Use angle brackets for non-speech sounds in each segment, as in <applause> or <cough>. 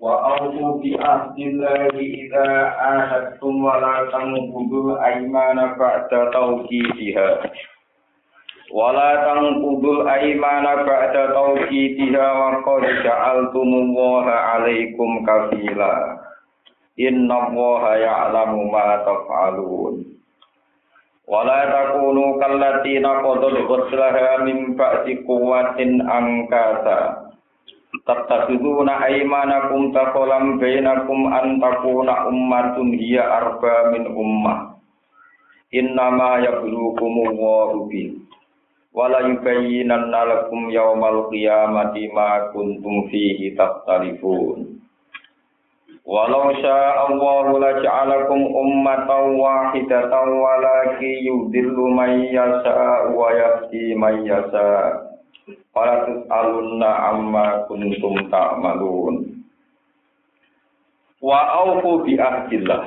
وأوفوا بعهد الله إذا عاهدتم ولا تنقضوا الأيمان بعد توكيدها ولا تنقضوا الأيمان بعد توكيدها وقد جعلتم الله عليكم كفيلا إن الله يعلم ما تفعلون ولا تكونوا كالتي نقضت غسلها من بعد قوة أنكاسا tattakhiduna aymanakum taqalam bainakum an takuna ummatun hiya arba min ummah. Innama yabluukum Allahu bi wala yubayyinanna lakum yaumal qiyamati ma kuntum fihi takhtalifun Walau syaa Allahu la ja'alakum ummatan wahidatan walakin yudillu man yasha wa yahdi man yasha Para alunna amma kuntum ta'malun. Wa aufu bi ahdillah.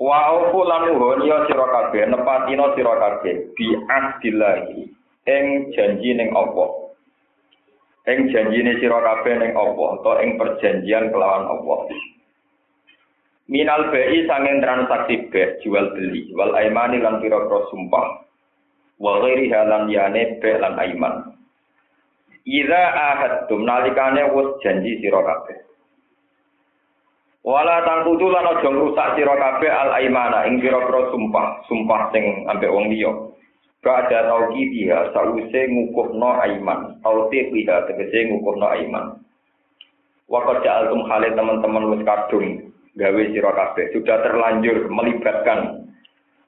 Wa aufu lan nuhun ya sira kabeh nepatina sira kabeh bi ahdillah ing janji ning apa? Ing janjine sira kabeh ning apa? Atau ing perjanjian kelawan apa? Minal bayi sanging transaksi be jual beli wal aimani lan pira-pira sumpah wa ghairi halan yane be lan aiman Ira ahadtum nalikane wis janji sira kabeh Wala tangkutu lan aja ngrusak sira kabeh al aimana ing pira-pira sumpah, sumpah sing ambek wong liya. Ba'da tauqi dia sause ngukuhno aiman, tauti dia tegese ngukuhno aiman. Waktu ja'altum hale teman-teman wis kadung gawe sira kabeh, sudah terlanjur melibatkan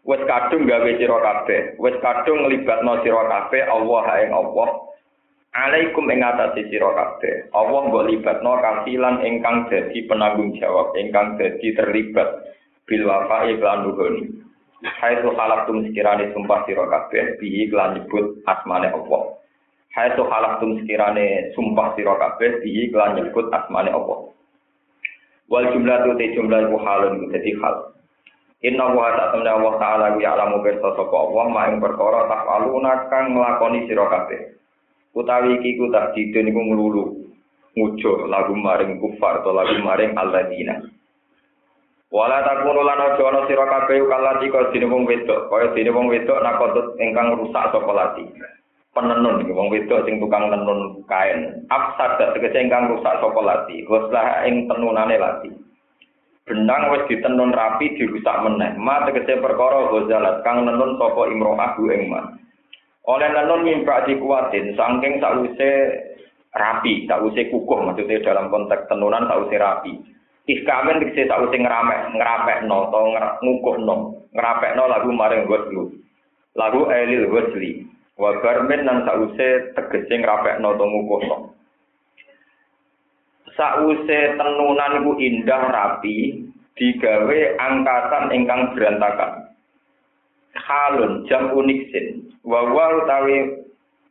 wis kadung gawe sira kabeh. Wis kadung nglibatno sira kabeh Allah ing Allah. Alaikum ing atase sira kabeh. Allah mbok libatno kasilan ingkang dadi penanggung jawab ingkang dadi terlibat bil wafa'i lan Hai tu halaktum sekirane sumpah sira kabeh bihi lan nyebut asmane Allah. Hai tu halaktum sekirane sumpah sira kabeh bihi lan nyebut asmane Allah. Wal jumlah tu te jumlah ku halun dadi hal Inna wa ta'ala wa ta'ala ya alamu bersa sapa Allah maing perkara tafaluna kang nglakoni sira kabeh. Utawi iki ku tak didun iku nglulu. Ngujo lagu maring kufar to lagu maring alladzina. Wala takunu lan aja ana sira kabeh kalati kaya dene wong wedok, kaya dene wong wedok nakotut ingkang rusak sapa lati. Penenun iki wong wedok sing tukang nenun kain. Afsad tegese ingkang rusak sapa lati, goslah ing tenunane lati. Benang wis ditenun rapi dirusak meneh. Ma tegese perkara gozalat kang nenun sapa imro'ah bu ing oleh nenun mimpak dikuatin saking sakwise rapi sakwise kukuh maksudnya dalam konteks tenunan sakwise rapi. Ihkamen dikse sakwise ngeramek ngerapekno atau ngukuhno ngerapekno lagu maring goslu lagu elil gosli wa barmen nan sakwise tegese ngerapekno atau ngukuhno sause tenunan iku indah rapi digawe angkatan ingkang berantakan. Halun jam uniksin wa wa utawi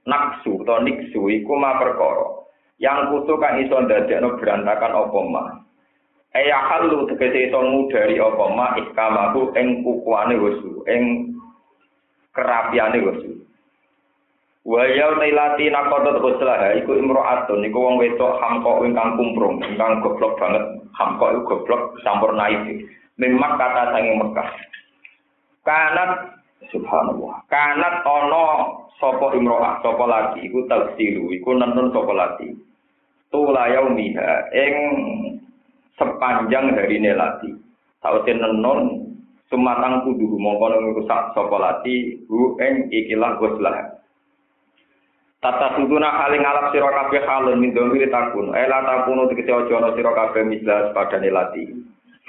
naksu atau niksu iku ma perkara. Yang kutu kang iso ndadekno berantakan apa ma? Eya halu tegese iso ngudari apa ma? Ikamaku ing kukuane wesu ing kerapiane wesu Wa ya tailati nakotot ghuslah iku imro'atun iku wong wedok hamko ingkang kumprung ingkang goblok banget. Hamko iku goblok campur naif. Memang kata sange Mekah kanat subhanallah kanat ana sapa imro'ah sapa lagi? Iku tafsiru iku nonton sapa lagi? Tula yaumiha ing sepanjang dari nelati sausin nenon sumatang kudu mongko rusak sapa lati hu ing ikilah ghuslah Tata suduna hale ngalap sira kabeh halun min domiri takun. Ela takunu tegese aja ana sira kabeh mislas padane lati.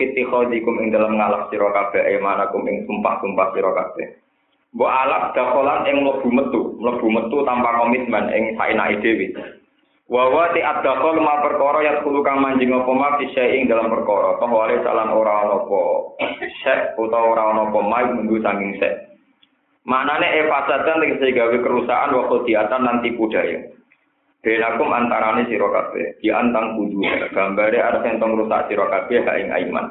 Fiti ing dalam ngalap sira kabeh emanakum ing sumpah-sumpah sira kabeh. Mbok alap dakolan ing mlebu metu, mlebu metu tanpa komitmen ing saenake dhewe. Wa wa ti adakol ma perkara ya kulo kang manjing apa ma ing dalam perkara. Kawale salan ora apa sek utawa ora apa ma minggu saking sek. Manane e fasatan tegese gawe kerusakan waktu diatan nanti budaya. Benakum antarane sira kabeh, di antang kudu gambare arep entong rusak sira kabeh ha ing aiman.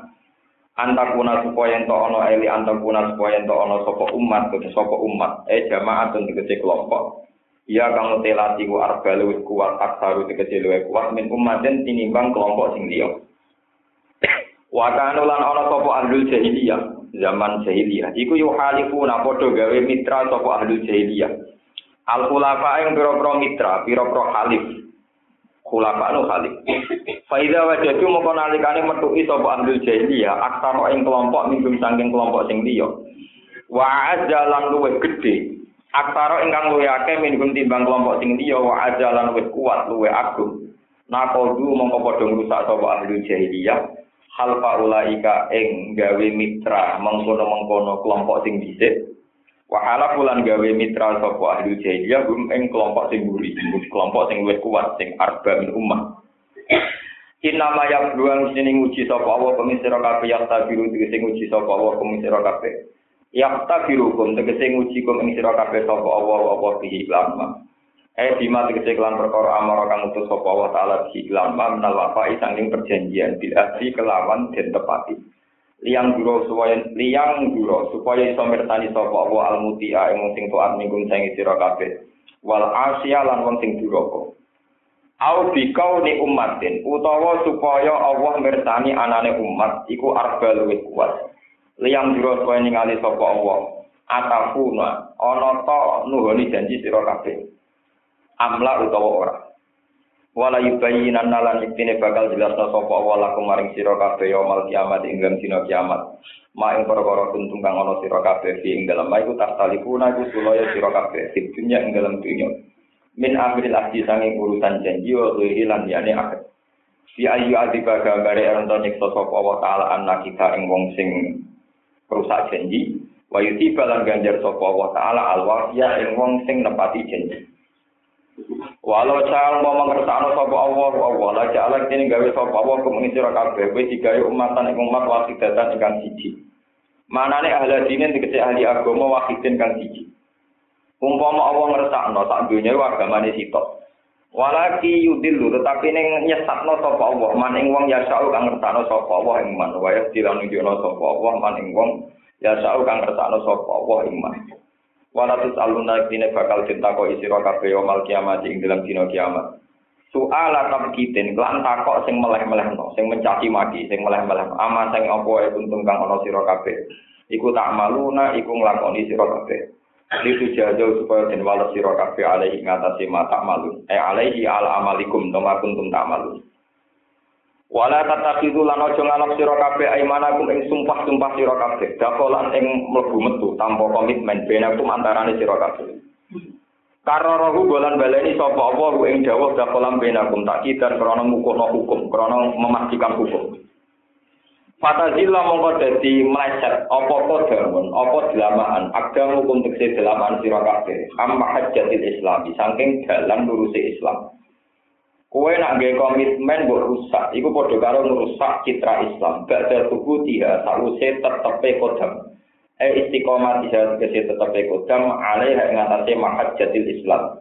Antakuna supaya ento ana eli antakuna supaya ento ana sapa umat, sapa umat, eh jamaah tegese kelompok. Ya kamu telati ku arba luwih kuat aksaru tegese luwih kuat min umatin tinimbang kelompok sing liya. Wa kanu lan ana sapa ahlul jahiliyah zaman jahiliyah iku yu halifuna padha gawe mitra sapa ahlul jahiliyah. Al khulafa ing pira-pira mitra, pira-pira halif. Khulafa nu halif. Faida wajadu moko nalikane metuki sapa ahlul jahiliyah aksara ing kelompok minggum saking kelompok sing liya. Wa azza lan luwih gedhe Aksara ingkang luwe akeh minum timbang kelompok sing liya wa ajalan wis kuat luwe agung. Nakodu mongko padha ngrusak sapa ahli jahiliyah. Hal faulaika ing gawe mitra mengkono-mengkono kelompok sing dhisik. Wa hala bulan gawe mitra sapa ahli jahiliyah gum ing kelompok sing buri, kelompok sing luwih kuat sing arba min ummah. Inama yang beruang sini nguji sapa Allah pemisira kabeh yang tabiru sing nguji sapa Allah pemisira kabeh. Ya tabirukum tegese nguji kum ing sira kabeh sapa Allah apa bihi lama. Eh bima tegese kelan perkara amara kang utus sapa Allah taala bihi lama menal wafa'i sanging perjanjian bil asli kelawan den tepati. Liang duro supaya liang duro supaya iso mirsani sapa Allah al mutia ing sing taat minggung sing sira kabeh. Wal asya lan wong sing duraka. Au bikau ni umatin utawa supaya Allah mirsani anane umat iku arba luwih kuat. liyang juro supaya ningali sapa Allah atafuna ana ta nuhoni janji sira kabeh amla utawa ora. Wala yubayyinan nalan iktine bakal jelas sapa Allah lakum maring sira kabeh yaumul kiamat ing dalam dina kiamat. Ma ing perkara kuntung kang ana sira kabeh ing dalam. Ma iku tastalifuna iku sulaya sira kabeh sing dunya ing dalam dunya. Min amril ahdi sanging urusan janji wa lan yani akhir Si ayu adiba gambare ento nyiksa sapa wa taala anak kita ing wong sing rusak janji wa yuti balan ganjar sapa wa taala al wafiya ing wong sing nepati janji walau cal mau mengersakno sapa Allah Allah la ja'ala kene gawe sapa Allah kumuni sira kabeh kowe digawe umatan ing umat wasidatan ingkang siji. Manane ahli dine dikece ahli agama wahidin kang siji. Umpama Allah ngersakno sak dunya agamane sitok. Walaki yudilu tetapi ning nyesatno sapa Allah man ing wong ya sau kang ngertakno sapa Allah ing man. Wa ya dilan nunjukno sapa Allah man ing wong ya sau kang ngertakno sapa Allah ing man. Wala tus aluna dine bakal ditakok isira kabeh mal kiamat ing dalam dina kiamat. Soal tabkitin lan takok sing meleh-melehno, sing mencaci maki, sing meleh-meleh. Ama sing apa e untung kang ana sira kabeh. Iku tak maluna iku nglakoni sira kabeh. Litu jauh supaya den wales sira kabeh alaihi ngatasi mata malu. Eh alaihi ala amalikum toma kuntum tak malu. Wala tatakidu lan aja ngalap sira kabeh aimanakum ing sumpah-sumpah sira kabeh. Dakolan ing mlebu metu tanpa komitmen benakum antarane sira kabeh. Karo rohu golan baleni sapa apa ing dawuh dakolan benakum tak kidan krana mukono hukum, krana memastikan hukum. Fatazilla mongko dadi meleset apa kodamun, apa delamaan, agama hukum tekse delamaan sira kabeh. Amma hajjatil Islam, saking dalam lurusi Islam. Kue nak komitmen mbok rusak, iku padha karo merusak citra Islam. Gak ada tubuh dia, sause tetepe kodam. Eh istiqomah dia tegese tetepe kodam, alaih ing atase mahajjatil Islam.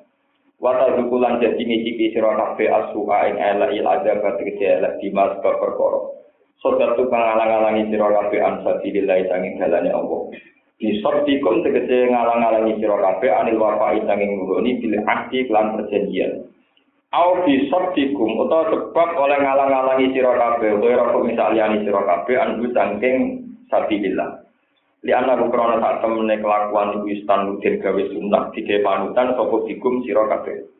Wata dukulan jadi ngicipi sira kabeh asuha ing elek il adab tegese elek dimas perkara. Sodat tu ngalang-alangi sira kabeh an sabilillah sanging dalane Allah. Disabdikum tegese ngalang-alangi sira kabeh anil wafa'i sanging nuruni bil ahdi lan perjanjian. Au disabdikum utawa sebab oleh ngalang-alangi sira kabeh utawa kok misaliyani sira kabeh an sanging sabilillah. Li ana krana sak temene kelakuan iku istan mudin gawe sunnah dike panutan sapa dikum sira kabeh.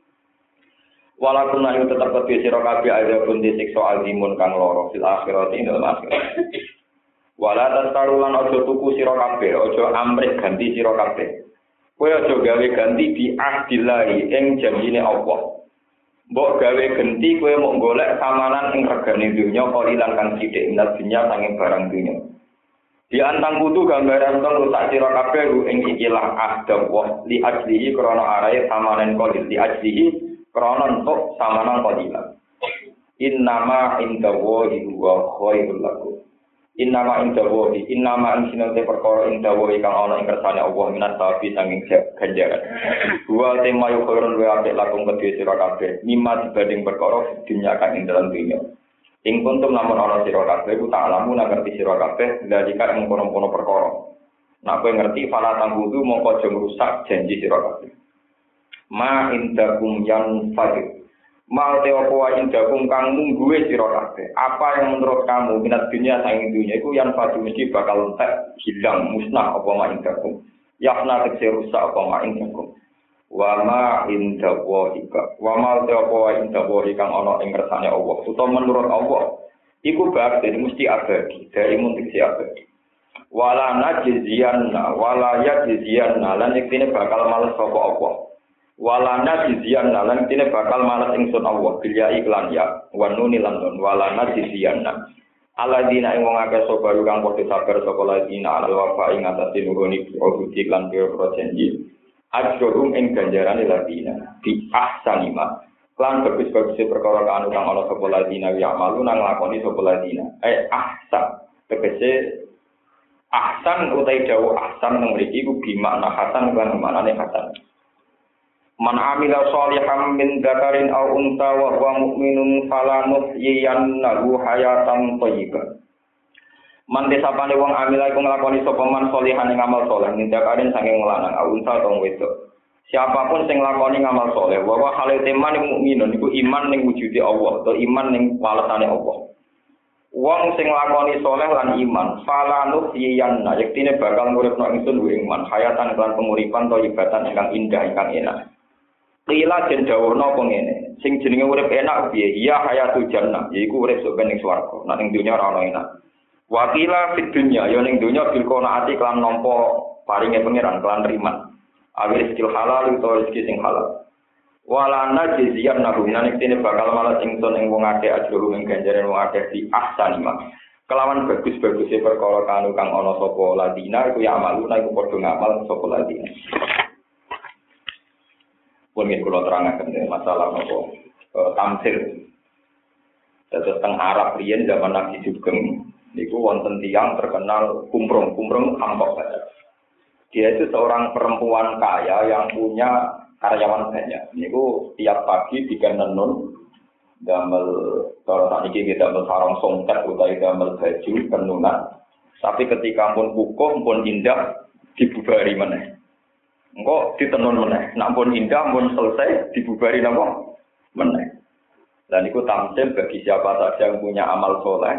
Walaupun nanti tetap kedua siro kabe ada pun disiksa azimun kang loro fil akhirat ini dalam akhirat. Walau taruhan ojo tuku siro kabe, ojo amrik ganti siro kabe. Kue ojo gawe ganti di ahdillahi ing janjine Allah. Mbok gawe ganti kue mau golek samanan ing regane dunya kalilan kang sithik dunya sanging barang dunya. Di antang kudu gambaran tong rusak sira kabeh ing ikilah ahdam wa li ajlihi krana arae samanen qalil li ajlihi krana entuk samanan qadilan innama indallahi huwa khairul lakum innama indallahi innama ing sinate perkara indallahi kang ana ing kersane Allah minas sabi sanging ganjaran wa tema yo khairun wa apik lakum kedhe sira kabeh mimma dibanding perkara dunya kang ing dalam dunya ing kuntum lamun ana sira kabeh ku tak alamu ngerti sira kabeh dalika ing kono-kono perkara Nak kowe ngerti fala tanggudu mongko aja rusak janji sira kabeh. Ma indakum yang fadil. Mal te apa indakum kang mungguwe sira kabeh. Apa yang menurut kamu minat dunia sang dunia iku yang fadil mesti bakal entek hilang musnah apa ma indakum. Yafna tekse rusak apa ma indakum. Wa ma indallahi wa ma te apa wa indallahi kang ana ing Allah. Utawa menurut Allah iku bakti mesti abadi dari muntik si abadi. wala najziyanna wala yajziyanna lan iktine bakal males sapa apa wala najziyanna lan iktine bakal males ingsun Allah bilya iklan ya wa nuni lan nun wala najziyanna aladina ing wong akeh sapa kang padha sabar sapa ladina wafa ing atase nuhuni uruti lan piro janji. Ajrum ing ganjaran ladina di ahsanima lan bagus-bagus perkara kang ana sapa ladina ya malu nang lakoni sapa ladina. Eh ahsan. Tegese ahsan utai dawu ahsan nang mriki iku bimakna hasan kan maknane hasan Man amila sholihan min dzakarin aw unta wa huwa mu'minun fala nuhyiyannahu hayatan thayyibah. Man desapane wong amila iku nglakoni sapa man sholihan ing amal saleh min dzakarin saking lanang aw unta utawa wedok. Siapa pun sing nglakoni ngamal saleh wa wa halil teman mukminun iku iman ning wujude Allah atau iman ning walesane Allah. Wong sing lakoni soleh lan iman, fala nuhyiyanna, yektine bakal nguripno ingsun wa iman, hayatan lan penguripan to ibatan ingkang indah ingkang enak. Qila den dawuhna apa ngene, sing jenenge urip enak piye? Ya hayatu jannah, yaiku urip sok ning swarga. Nek ning donya ora ono enak. Wa qila fid dunya, ya ning donya bil qanaati kelan nampa paringe pangeran kelan riman. Awis skill halal utawa rezeki sing halal. walana jizian nahu nanik tini bakal malah ingsun ing wong akeh ajuru ing ganjaran wong akeh di ahsani mak kelawan bagus-bagusnya perkara kanu kang ana sapa ladina iku ya amalu iku padha ngamal sapa ladina pun nggih kula terangaken masalah apa uh, tamsil Terus teng Arab riyen zaman Nabi Sugeng niku wonten tiang terkenal kumprung kumprung hampok dia itu seorang perempuan kaya yang punya karyawan banyak. Niku tiap pagi tiga nenun damel kalau saat ini kita damel songket utai damel baju penunan. Tapi ketika pun kukuh pun indah dibubari mana. Engkau ditenun mana. Nak pun indah pun selesai dibubari nama mana. Dan itu tamsil bagi siapa saja yang punya amal soleh.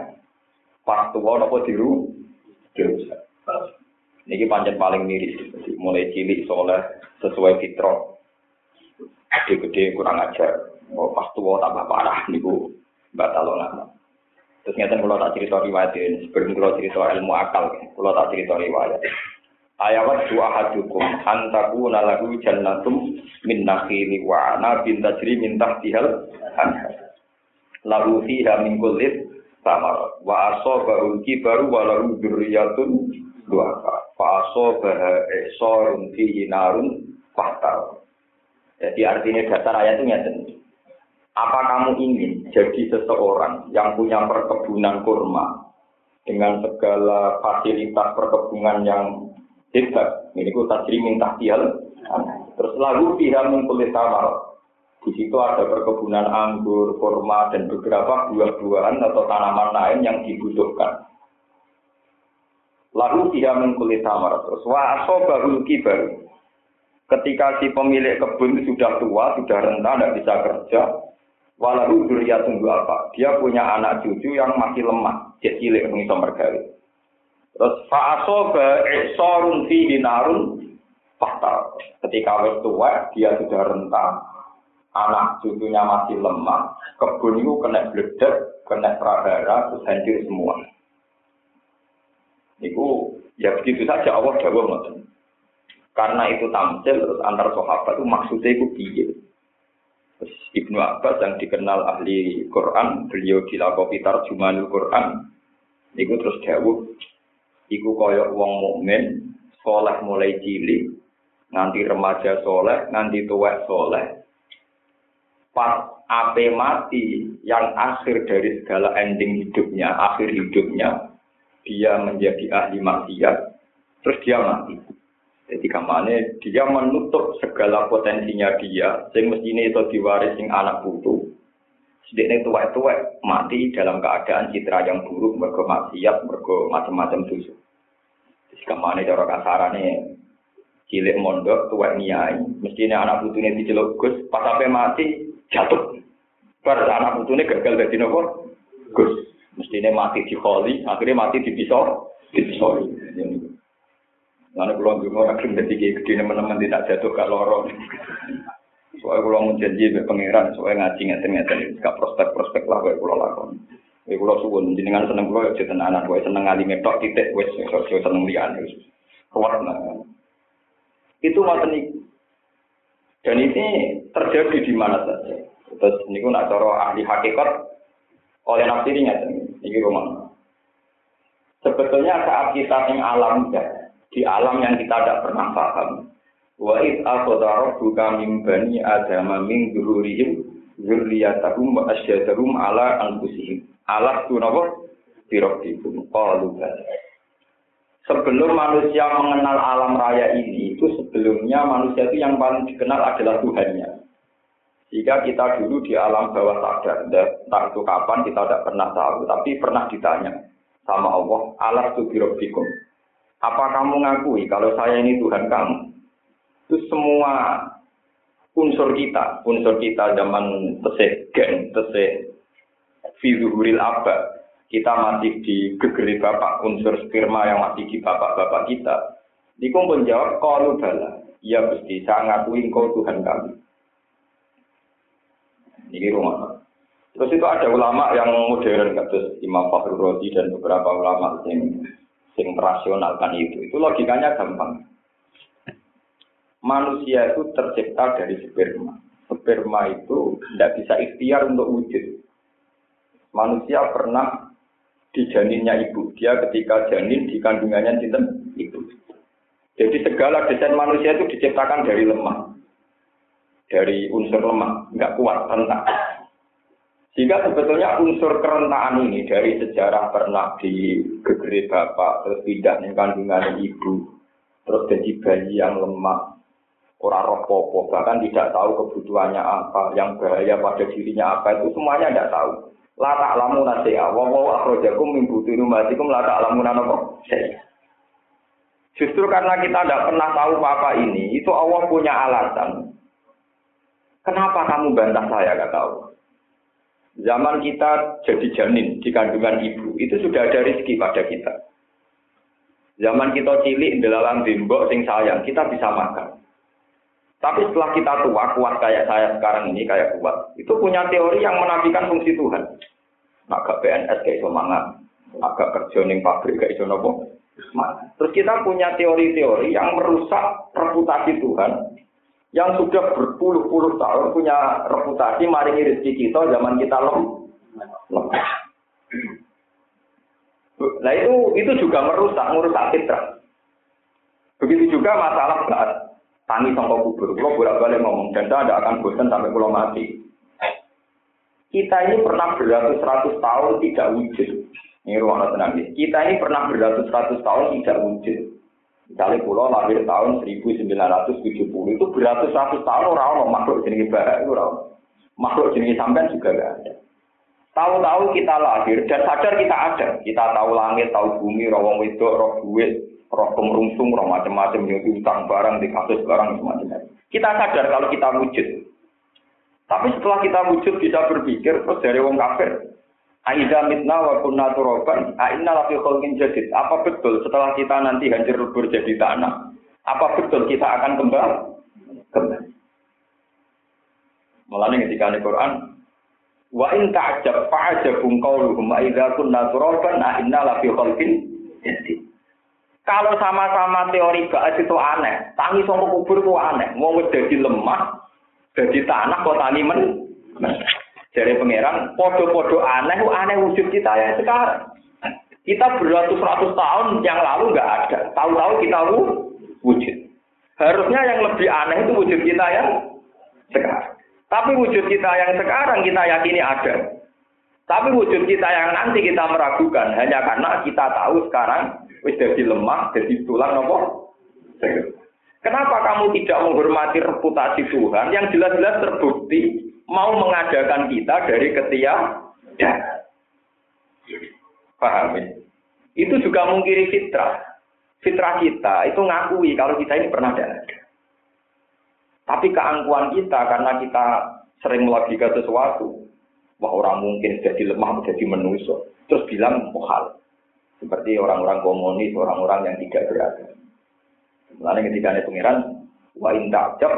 Pas tua nopo diru, dirusak. Ini panjang paling miris. Mulai cilik soleh sesuai fitrah gede-gede kurang ajar. Oh, pas tua tambah parah niku batal lama. Terus ngeten kalau tak cerita riwayat ini, sebelum kalau cerita ilmu akal, kalau tak cerita riwayat. Ayat dua hadukum antaku nalagu jannatum min nakhili wa ana bin tajri min tahtihal anhar. Lalu fiha min kullit samar wa asobahu kibaru wa lahu dzurriyyatun duafa fa asobaha isorun fihi narun fahtar jadi artinya dasar ayat itu nyata. Apa kamu ingin jadi seseorang yang punya perkebunan kurma dengan segala fasilitas perkebunan yang hebat? Ini ku tajri minta tial. Terus lalu pihak mengkulit tamar. Di situ ada perkebunan anggur, kurma, dan beberapa buah-buahan atau tanaman lain yang dibutuhkan. Lalu dia mengkulit tamar terus. Wa asobahul kibar ketika si pemilik kebun sudah tua, sudah renta, tidak bisa kerja, walau duria tunggu apa, dia punya anak cucu yang masih lemah, dia cilik mengiso mergawe. Terus faaso sorun fi dinarun fatal. Ketika wis tua, dia sudah renta, anak cucunya masih lemah, kebun itu kena bledek, kena prahara, terus hancur semua. Itu ya begitu saja Allah jawab ngoten. Karena itu tamsil terus antar sahabat itu maksudnya itu piye. Terus Ibnu Abbas yang dikenal ahli Quran, beliau dilakopi tarjumanul Quran, itu terus dawuh, iku koyok wong mukmin, soleh mulai cilik, nganti remaja soleh, nganti tuwek soleh. pas ape mati yang akhir dari segala ending hidupnya, akhir hidupnya dia menjadi ahli maksiat, terus dia mati. Jadi kamane dia menutup segala potensinya dia, sing mestine itu diwaris sing anak putu. Sedekne tua-tua mati dalam keadaan citra yang buruk, mergo maksiat, mergo macam-macam dosa. Jadi kamane cara kasarane cilik mondok tua niai, mestine anak putune diceluk Gus, pas sampai mati jatuh. Bar anak putune gagal dadi nopo? Gus. Mestine mati di kholi, akhirnya mati di pisau, di pisau. Lalu dulu orang kim jadi gede teman-teman tidak jatuh ke lorong. Soalnya kalau mau janji be pangeran, soalnya ngaji nggak ternyata gak prospek-prospek lah kayak kalau lakon. Kayak kalau suwun, jenengan seneng kalau ya seneng anak, gue seneng ngali metok titik, gue seneng lian, kuat nah. Itu itu. Dan ini terjadi di mana saja. Terus ini pun cara ahli hakikat oleh nafsirinya ini rumah. Sebetulnya saat kita yang alam di alam yang kita tidak pernah paham. Wa id akhadha rabbuka min bani adama min dzurrihim dzurriyyatahum wa asyhadahum ala anfusihim. Alas tu napa? Birabbikum qalu Sebelum manusia mengenal alam raya ini, itu sebelumnya manusia itu yang paling dikenal adalah Tuhannya. Jika kita dulu di alam bawah sadar, entah itu kapan kita tidak pernah tahu, tapi pernah ditanya sama Allah, alas tu. Apa kamu ngakui kalau saya ini Tuhan kamu? Itu semua unsur kita, unsur kita zaman tesih gen, tesih fizuhuril abad, kita masih di gegeri bapak unsur sperma yang masih di bapak-bapak kita. Niku pun jawab kalau bala. Ya Gusti, saya ngakui Tuhan kami. Ini rumah. Terus itu ada ulama yang modern, kados Imam Fakhrul Razi dan beberapa ulama yang yang merasionalkan itu. Itu logikanya gampang. Manusia itu tercipta dari sperma. Sperma itu tidak bisa ikhtiar untuk wujud. Manusia pernah di janinnya ibu. Dia ketika janin di kandungannya cinta ibu. Jadi segala desain manusia itu diciptakan dari lemah. Dari unsur lemah, nggak kuat, rentak. Sehingga sebetulnya unsur kerentaan ini dari sejarah pernah di gegeri bapak, terus pindah di kandungan ibu, terus jadi bayi yang lemah, orang roh popo, bahkan tidak tahu kebutuhannya apa, yang bahaya pada dirinya apa, itu semuanya tidak tahu. La ta'lamu nasi'a wa wa akhrajakum min butuni ummatikum la ta'lamu napa Justru karena kita tidak pernah tahu apa ini, itu Allah punya alasan. Kenapa kamu bantah saya kata Allah? Zaman kita jadi janin di kandungan ibu, itu sudah ada rezeki pada kita. Zaman kita cilik dalam bimbok sing sayang, kita bisa makan. Tapi setelah kita tua, kuat kayak saya sekarang ini, kayak kuat, itu punya teori yang menafikan fungsi Tuhan. Agak PNS kayak iso mangan, agak kerja pabrik kayak nopo. Terus kita punya teori-teori yang merusak reputasi Tuhan, yang sudah berpuluh-puluh tahun punya reputasi maringi rezeki kita zaman kita lem. Nah itu itu juga merusak, merusak fitrah. Begitu juga masalah saat tangi sangka kubur. Kalau bolak-balik ngomong, dan saya tidak akan bosan sampai pulau mati. Kita ini pernah beratus-ratus tahun tidak wujud. Ini ruang tenang Kita ini pernah beratus-ratus tahun tidak wujud. Misalnya pulau lahir tahun 1970 itu beratus-ratus tahun orang-orang makhluk jenis barat itu orang. Makhluk jenis sampean juga gak ada. Tahu-tahu kita lahir dan sadar kita ada. Kita tahu langit, tahu bumi, rawang wedok, roh duit, roh kemerungsung, roh macam-macam, yang utang barang, di kasus barang, semacamnya. Kita sadar kalau kita wujud. Tapi setelah kita wujud bisa berpikir, terus dari wong kafir, Aida mitna wa kunna turoban, aina lafi kholkin jadid. Apa betul setelah kita nanti hancur lebur jadi tanah? Apa betul kita akan kembali? Kembali. Malah ketika di Quran, wa in ta'jab fa'ajabum qawluhum aida kunna turoban, aina lafi kholkin jadid. Kalau sama-sama teori baas itu aneh, tangi sama kubur itu aneh. Mau jadi lemah, jadi tanah kok tani men. Jadi pangeran, podo-podo aneh, aneh wujud kita yang sekarang. Kita beratus-ratus tahun yang lalu nggak ada. Tahu-tahu kita wujud. Harusnya yang lebih aneh itu wujud kita yang sekarang. Tapi wujud kita yang sekarang kita yakini ada. Tapi wujud kita yang nanti kita meragukan hanya karena kita tahu sekarang wis jadi lemah, jadi tulang nopo. Kenapa kamu tidak menghormati reputasi Tuhan yang jelas-jelas terbukti mau mengadakan kita dari ketia? Ya. Paham? Itu juga mungkiri fitrah. Fitrah kita itu ngakui kalau kita ini pernah ada. Tapi keangkuhan kita karena kita sering melakukan sesuatu, wah orang mungkin jadi lemah, jadi menusuk, terus bilang mohal. Seperti orang-orang komunis, orang-orang yang tidak beragama. Lalu ketika ada pengiran, wa indah cep,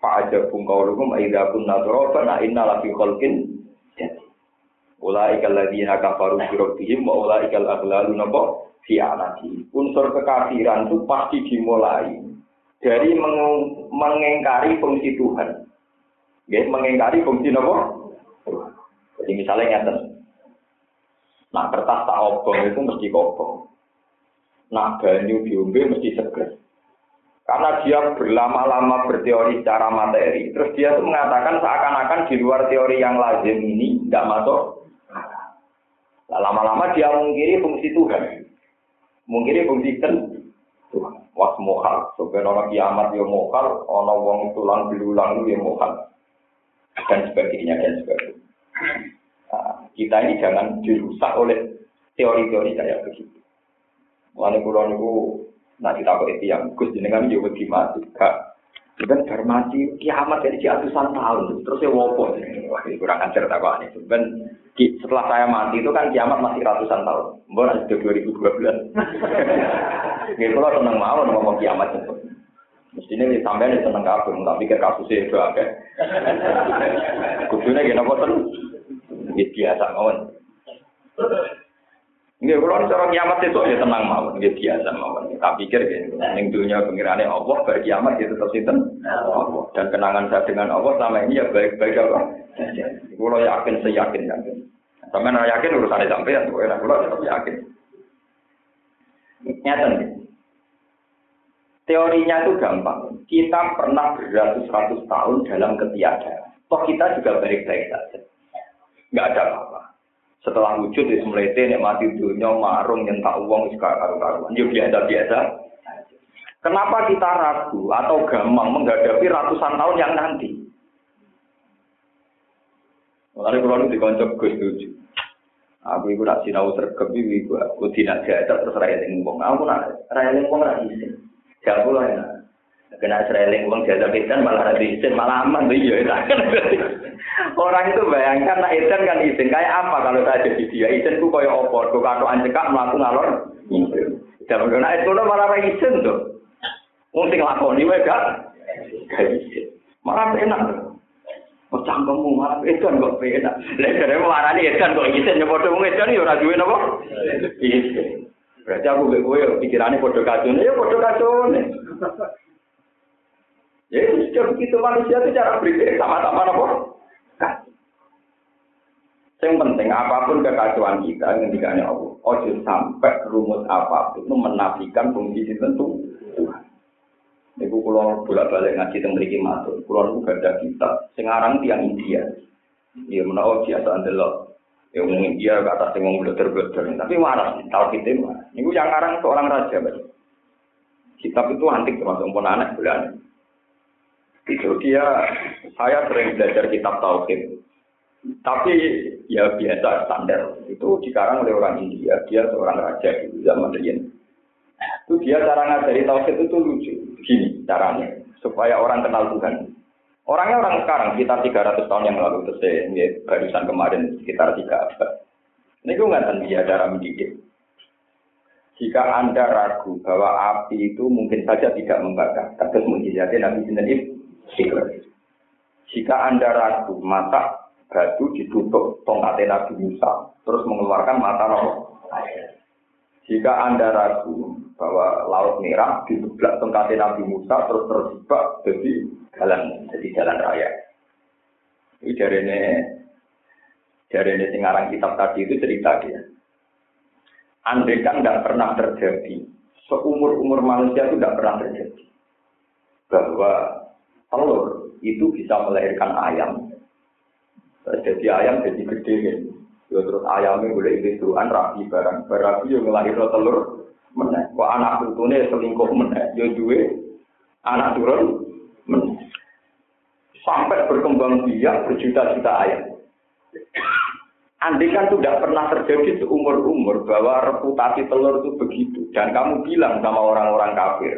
pak aja pun kau lukum, aida pun natorofa, nah inna lafi kholkin, jadi. Ulai kaladina kafaru birobihim, wa ulai kal aglalu nopo, fi'anati. Unsur kekafiran itu pasti dimulai dari mengengkari fungsi Tuhan. Ya, mengingkari fungsi nopo. Jadi misalnya ngeten. Nah kertas tak obong itu mesti kobong. Nah banyu diombe mesti seger. Karena dia berlama-lama berteori secara materi, terus dia tuh mengatakan seakan-akan di luar teori yang lazim ini tidak masuk. Nah, lama-lama dia mengkiri fungsi Tuhan, mengkiri fungsi kan Tuhan. Was mokal, sebenarnya kiamat dia mokal, ono wong tulang belulang dia mokal dan sebagainya dan sebagainya. Nah, kita ini jangan dirusak oleh teori-teori kayak begitu. Mulai pulau niku nanti tak boleh tiang, gus jenengan juga mati, kak. Dan bermati kiamat jadi ratusan tahun, terus ya wopo, wah ini kurang ajar tak kok ini. Dan setelah saya mati itu kan kiamat masih ratusan tahun, sudah 2012. Gitu kalau seneng mau ngomong kiamat itu. Mestinya ini sampai ini seneng kabur, nggak pikir kasusnya itu apa. Kudusnya gini apa tuh? Ini biasa mawon. Ini kalau cara kiamat itu ya tenang mawon, ini biasa mawon. Tak pikir gini, yang dunia pengirannya Allah berkiamat itu terus itu Dan kenangan saya dengan Allah selama ini ya baik-baik apa. Kalau yakin, saya yakin yakin. Sampai yakin urusannya sampai ya, kalau tetap yakin. Nyata nih. Teorinya itu gampang. Kita pernah beratus-ratus tahun dalam ketiadaan. Toh kita juga baik-baik saja. Nggak ada apa-apa. Setelah wujud di semlete, mati dunia, marung, nyentak uang, sekarang karu-karuan. Ya biasa-biasa. Kenapa kita ragu atau gampang menghadapi ratusan tahun yang nanti? Mulai kalau itu dikoncok gue setuju. Aku itu nak sinau sergap aku tidak jajak terus raya lingkong. Aku nak raya lingkong lagi. Gak pula ya. Kena sereling uang jasa edan malah ada izin malah aman iya. <laughs> Orang itu bayangkan nak izin kan izin kayak apa kalau saya jadi dia izin ku koyo opor, ku kado anjekak melaku ngalor. Dan kena itu malah ada izin tuh. Mungkin lakoni wae gak. Gak izin. Malah enak. Oh cangkemmu malah edan kok enak. Lah jare marani edan kok izin nyepodo wong edan ya ora duwe napa? Izin. Berarti aku gue pikirannya bodoh kacau ya bodoh kacau nih. Ya sudah begitu manusia itu cara berpikir sama-sama apa? Yang penting apa pun kekacauan kita ketika Allah, ojo sampai rumus apa pun itu menafikan fungsi tertentu Tuhan. Ibu pulau bolak balik ngaji tentang mriki matur. Pulau itu gak ada kita. Sekarang tiang India. Ya menawa biasa andelok Ya mungkin dia kata sing wong bleter tapi marah tahu kita marah. Ini yang karang seorang raja, Pak. Kitab itu antik termasuk pun anak bulan. Itu dia, saya sering belajar kitab tauhid. Tapi ya biasa standar. Itu dikarang oleh orang India. Dia seorang raja di zaman dulu. Itu dia cara ngajari tauhid itu lucu. Gini caranya supaya orang kenal Tuhan. Orangnya orang sekarang, kita 300 tahun yang lalu, terus ini barusan kemarin sekitar 3 abad. Ini gue nggak dia cara mendidik. Jika Anda ragu bahwa api itu mungkin saja tidak membakar, terus mujizatnya Nabi Sinten Jika Anda ragu, mata batu ditutup tongkatnya Nabi Musa, terus mengeluarkan mata roh Jika Anda ragu bahwa Laut Merah ditutup tongkatnya Nabi Musa, terus terjebak jadi jalan jadi jalan raya. Ini dari ini dari ini singarang kitab tadi itu cerita dia. Andai kan tidak pernah terjadi, seumur umur manusia itu tidak pernah terjadi bahwa telur itu bisa melahirkan ayam Jadi ayam jadi gede kan. Ya terus ayamnya boleh indukan rapi barang. Barang yang ngelahirno telur meneh. Kok anak putune selingkuh meneh. Ya duwe anak turun. Sampai berkembang biak berjuta-juta ayam. Andai kan tidak pernah terjadi seumur-umur bahwa reputasi telur itu begitu. Dan kamu bilang sama orang-orang kafir,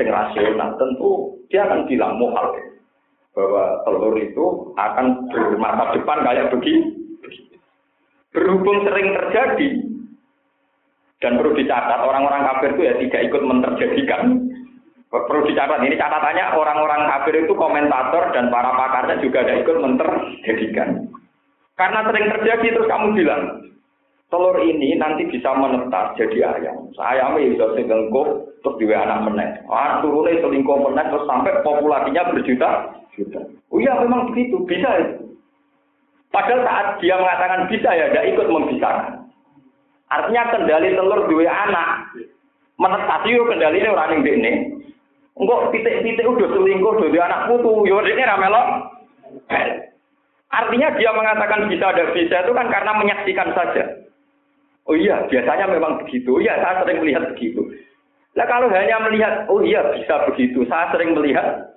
yang rasional, tentu dia akan bilang muhal. Bahwa telur itu akan bermasa depan kayak begini. Berhubung sering terjadi, dan perlu dicatat, orang-orang kafir itu ya tidak ikut menterjadikan. Perlu dicatat, ini catatannya orang-orang kafir itu komentator dan para pakarnya juga tidak ikut menterjadikan. Karena sering terjadi terus kamu bilang, telur ini nanti bisa menetas jadi ayam. Ayamnya bisa selingkuh terus juga anak menek. Anak turunnya selingkuh menek terus sampai populasinya berjuta juta. Oh iya memang begitu, bisa ya. Padahal saat dia mengatakan bisa ya, tidak ikut membisarkan. Artinya kendali telur dua anak. Menetas itu kendali ini orang yang ini. Enggak titik-titik udah selingkuh, udah anak putu. Yo ini ramelok. Artinya dia mengatakan bisa ada bisa itu kan karena menyaksikan saja. Oh iya, biasanya memang begitu. Iya, saya sering melihat begitu. Nah kalau hanya melihat, oh iya bisa begitu, saya sering melihat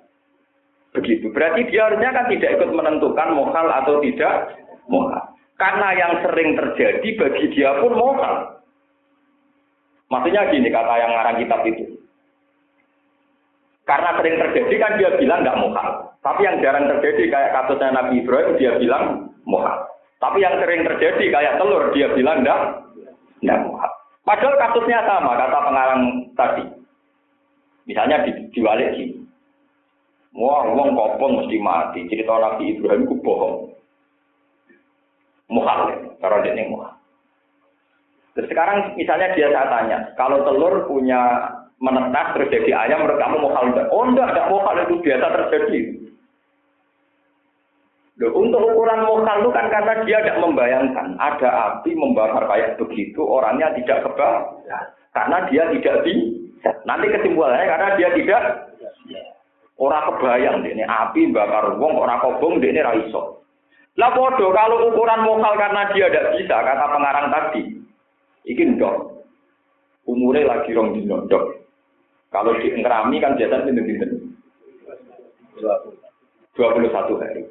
begitu. Berarti dia harusnya kan tidak ikut menentukan mohal atau tidak mohal. Karena yang sering terjadi bagi dia pun mohal. Maksudnya gini kata yang ngarang kitab itu. Karena sering terjadi kan dia bilang nggak mohal. Tapi yang jarang terjadi kayak kasusnya Nabi Ibrahim dia bilang mohal. Tapi yang sering terjadi kayak telur dia bilang enggak, enggak mohal. Padahal kasusnya sama kata pengarang tadi. Misalnya di, diwalik sini. Wah, uang kopong mesti mati. Cerita Nabi Ibrahim itu bohong. Mohal, ya, karena dia ini mohal. Terus sekarang misalnya dia saya tanya, kalau telur punya menetas terus jadi ayam, menurut kamu mohal enggak? Oh enggak, enggak mohal itu biasa terjadi. Loh, untuk ukuran mokal itu kan karena dia tidak membayangkan ada api membakar kayak begitu, orangnya tidak kebal. Karena dia tidak bisa. Nanti kesimpulannya karena dia tidak orang kebayang ini api bakar wong orang kobong ini raiso. Lah bodoh kalau ukuran mokal karena dia tidak bisa kata pengarang tadi. Iki dok. Umurnya lagi rong dino dok. Kalau di ngerami kan biasa pintu-pintu. 21 hari.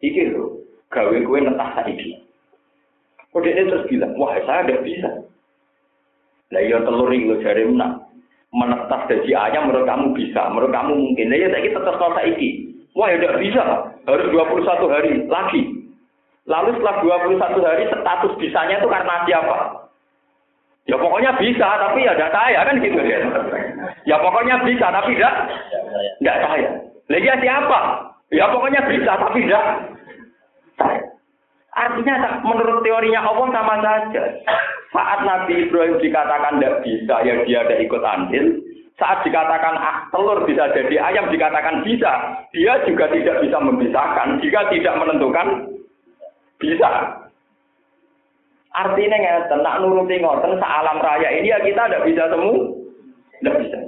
Iki lho, gawe kue netah saiki. Kode ini terus bilang, wah saya tidak bisa. Lah iya telur iki lho jare menak. Menetas dari ayam menurut kamu bisa, menurut kamu mungkin. Lah iya saiki tetap kalau saiki. Wah ya tidak bisa, harus 21 hari lagi. Lalu setelah 21 hari status bisanya itu karena siapa? Ya pokoknya bisa, tapi ya tidak saya kan gitu ya. Ya pokoknya bisa, tapi tidak tidak saya. Lagi siapa? Ya pokoknya bisa, tapi tidak. Artinya menurut teorinya Allah sama saja. Saat Nabi Ibrahim dikatakan tidak bisa, ya dia ada ikut andil. Saat dikatakan ah, telur bisa jadi ayam, dikatakan bisa. Dia juga tidak bisa memisahkan. Jika tidak menentukan, bisa. Artinya nggak nak nuruti ngoten alam raya ini ya kita tidak bisa semua. Tidak bisa.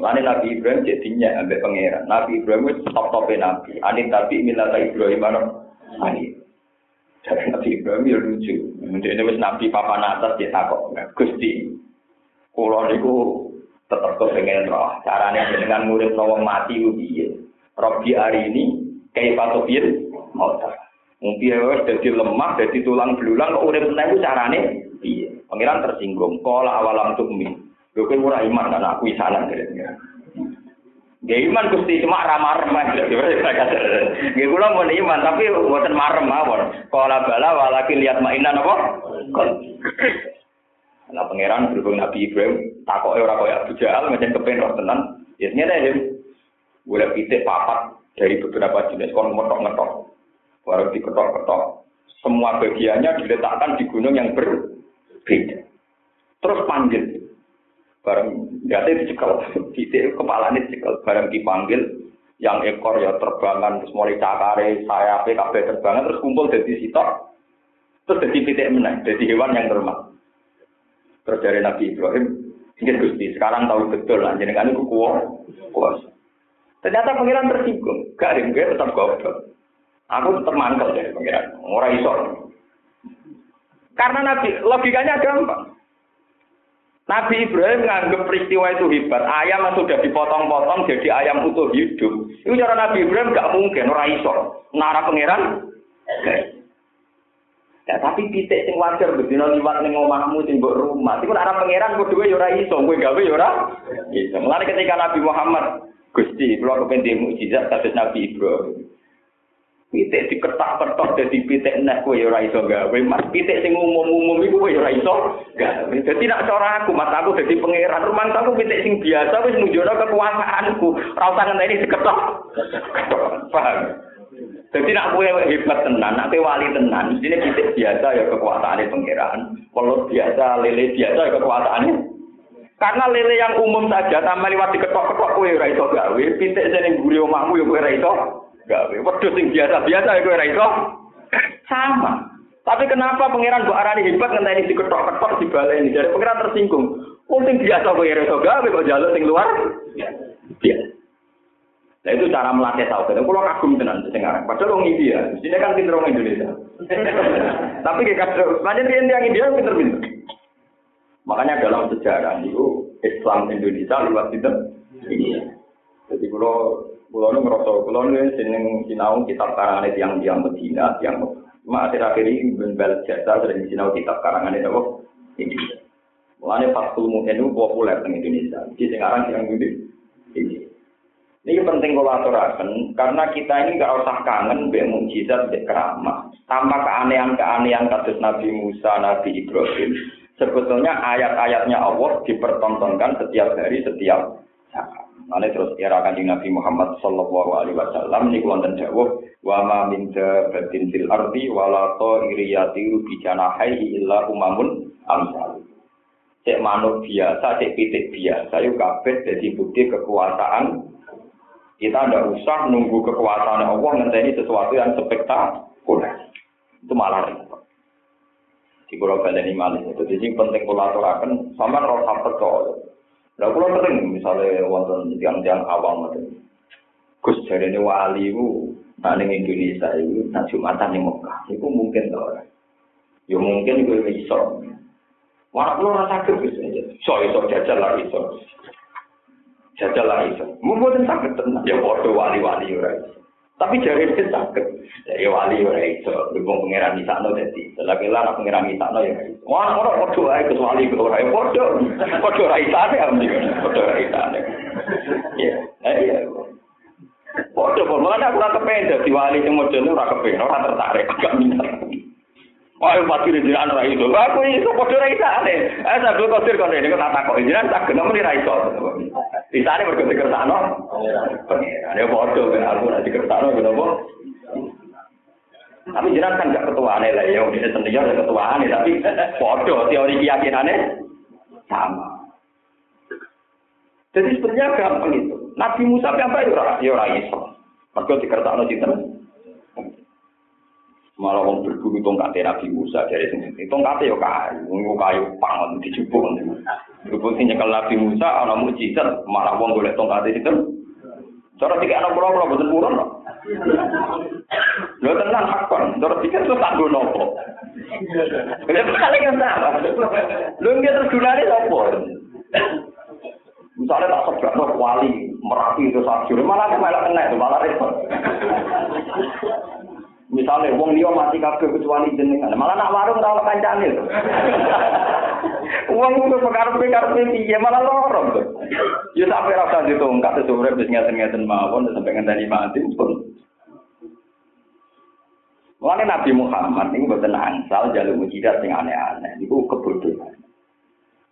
Lain Nabi Ibrahim jadinya ambil pangeran. Nabi Ibrahim itu top topnya Nabi. Anin tapi minta Ibrahim mana? Ani. Jadi Nabi Ibrahim ya lucu. Ini wis Nabi papan atas dia takut. Gusti, kulo niku tetap kepengen roh. Caranya dengan murid nawang mati ubi. Robi hari ini kayak patopir mau Mungkin ya jadi lemah, jadi tulang belulang, kok urip meneh carane iya. Pangeran tersinggung. Kala awalam tukmi. Lho kowe ora iman kan aku isanan kira-kira. Gak iman Gusti cuma ramar remah. Gak kula mau iman tapi buatan marem mawon. Kala bala walaki lihat mainan apa? Nah pangeran berhubung Nabi Ibrahim takoke ora kaya Abu Jahal macam kepen roh tenan. Ya nyene ya. Boleh pitik papat dari beberapa jenis kon ngetok-ngetok. Baru diketok-ketok. Semua bagiannya diletakkan di gunung yang berbeda. Terus panggil. Barang jatuh dicekel, titik kepala ini dicekel. Barang dipanggil, yang ekor ya terbangan, terus mulai cakare, sayap, kabeh terbangan, terus kumpul dari sitok. Terus jadi titik menang, jadi hewan yang normal. Terus dari Nabi Ibrahim, ini Gusti, sekarang tahu betul lah, jadi kan itu kuasa. Ternyata pangeran tersinggung. Gak ada gue tetap goblok. Aku tetap mangkel dari pangeran. Orang iso. Karena Nabi logikanya gampang. Nabi Ibrahim menganggap peristiwa itu hebat. Ayam sudah dipotong-potong jadi ayam utuh hidup. Itu cara Nabi Ibrahim gak mungkin. Orang iso. Nara pangeran. Ya tapi titik sing wajar bedino liwat ning omahmu sing mbok rumah. Iku arah pangeran kudu yo ora iso, kowe gawe yo ora iso. Mulane ketika Nabi Muhammad Gusti, kula kepen mukjizat kados Nabi Ibrahim. Pitik diketak-ketok dadi pitik nek kowe ora iso gawe. Mas pitik sing umum-umum iku kowe ora iso gawe. Dadi aku, mas aku dadi pangeran, rumah aku pitik sing biasa wis nunjukno kekuasaanku. Ora usah ngenteni diketok. Paham? Jadi nak kue hebat tenan, nak wali tenan, ini pitik biasa ya kekuasaannya pangeran. Kalau biasa, lele biasa ya kekuasaannya karena lele yang umum saja tambah lewat diketok-ketok kowe ora iso gawe, pitik sing guri omahmu ya kowe ora iso gawe. Wedhus sing biasa-biasa ya kowe ora iso. Sama. Tapi kenapa pangeran mbok arani hebat ngenteni diketok-ketok dibaleni? Jadi pangeran tersinggung. Wong sing biasa kowe ora iso gawe kok jaluk sing luar. Biasa. Nah itu cara melatih tauhid. Kalau kagum tenan sing aran. Padahal wong India, sini kan pinter wong Indonesia. <laughs> Tapi kayak kadang, macam yang India pinter-pinter. Makanya dalam sejarah itu Islam Indonesia lewat itu ini. Jadi kalau kalau nu ngerasa kalau nu seneng sinau kitab karangan itu yang yang Medina, yang cuma akhir-akhir ini berbel jasa sering sinau kitab karangan itu apa? Ini. Mulanya Fathul Mu'in itu populer di Indonesia. Di sekarang yang ini. Ini. Ini penting kalau aturakan, karena kita ini gak usah kangen be mujizat be keramah. Tanpa keanehan-keanehan kasus Nabi Musa, Nabi Ibrahim, sebetulnya ayat-ayatnya Allah dipertontonkan setiap hari, setiap saat. Nanti terus era kanjeng Nabi Muhammad Sallallahu Alaihi Wasallam ini wonten jawab wa ma min dabatin fil ardi wala ta'iriyati bijana hayyi illa umamun amsal. Cek manuk biasa, cek pitik biasa, yuk kabeh jadi bukti kekuasaan. Kita tidak usah nunggu kekuasaan Allah ngenteni sesuatu yang spektakuler. Itu malah repot. di pulau baleni malih. Jadi penting kula ora usah percaya. Lah kula sering misalnya wonten tiang-tiang awam ngoten. Gus jarene wali ku nang Indonesia itu nak Jumatan ning Mekah. Iku mungkin to ora. Ya mungkin iku iso. Wah, kula ora saged Gus. Iso iso jajal lah iso. Jajal lah iso. Mungkin saged tenan. Ya padha wali-wali ora iso. tapi jari itu sakit. Jadi wali orang itu lebih pengirang di sana jadi lagi lara pengirang di sana ya wah orang kau tuh ikut wali kau orang bodoh kau tuh orang sana ya bodoh orang sana ya iya bodoh bodoh mana aku rasa pendek si wali itu mau jadi kepen. Orang tertarik gak minat. Wah, pasti di jalan iso. itu. Wah, aku ini sopo di raya. Eh, saya dulu kau ini, tak takut. Ini kan tak kenal, ini raya itu. Di sana Pangeran, ya podo kan aku nanti ke sana kenapa? Tapi jenengan kan gak ketuaan lah ya, ini sendiri ada ketuaan tapi <laughs> podo teori keyakinannya sama. Jadi sebenarnya gampang itu. Nabi Musa apa itu ora ya ora iso. Mergo dikertakno sinten? Malah wong berburu tongkat Nabi Musa dari sini. Tongkate yo kayu, wong kayu pangon dijupuk. Dijupuk sing nyekel Nabi Musa ana mujizat, malah wong golek tongkate sinten? Cara tiga anak pulau pulau betul purun loh. Lo tenang hakon, cara tiga itu tak gue nopo. Ini paling yang sama. Lo nggak tergunanya nopo. Misalnya tak sebrak wali merapi itu sakjur, malah malah kena itu malah repot. Misalnya wong liya mati kabeh kecuali jenengan, malah nak warung ora kancane. Wong itu pekarepe-karepe piye malah lorong. Ya sampai rasa ditongkat sesuai wis ngeten-ngeten mawon sampai ngenteni mati pun. Mulane Nabi Muhammad ini boten angsal jalur mujizat sing aneh-aneh. Itu kebodohan.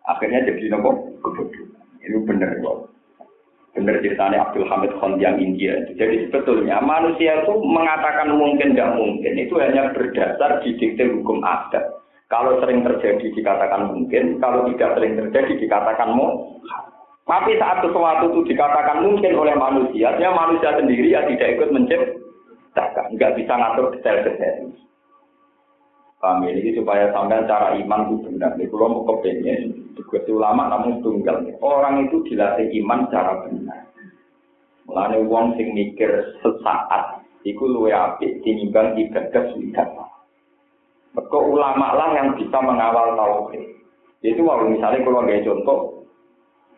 Akhirnya jadi nopo kebodohan. Itu bener kok. Benar ceritanya Abdul Hamid Khan yang India. Jadi sebetulnya manusia itu mengatakan mungkin tidak mungkin itu hanya berdasar didikte hukum adat. Kalau sering terjadi dikatakan mungkin, kalau tidak sering terjadi dikatakan mau. Tapi saat sesuatu itu dikatakan mungkin oleh manusia, ya manusia sendiri ya tidak ikut menciptakan, nggak bisa ngatur detail-detail. Paham ya? Ini supaya sampai cara iman itu benar. Ini kalau mau kepengen, juga ulama namun tunggal. Orang itu dilatih iman secara benar. Mulane wong sing mikir sesaat iku luwe apik tinimbang ibadah sudah. Mergo ulama lah yang bisa mengawal tauhid. Itu kalau misalnya kalau nggak contoh,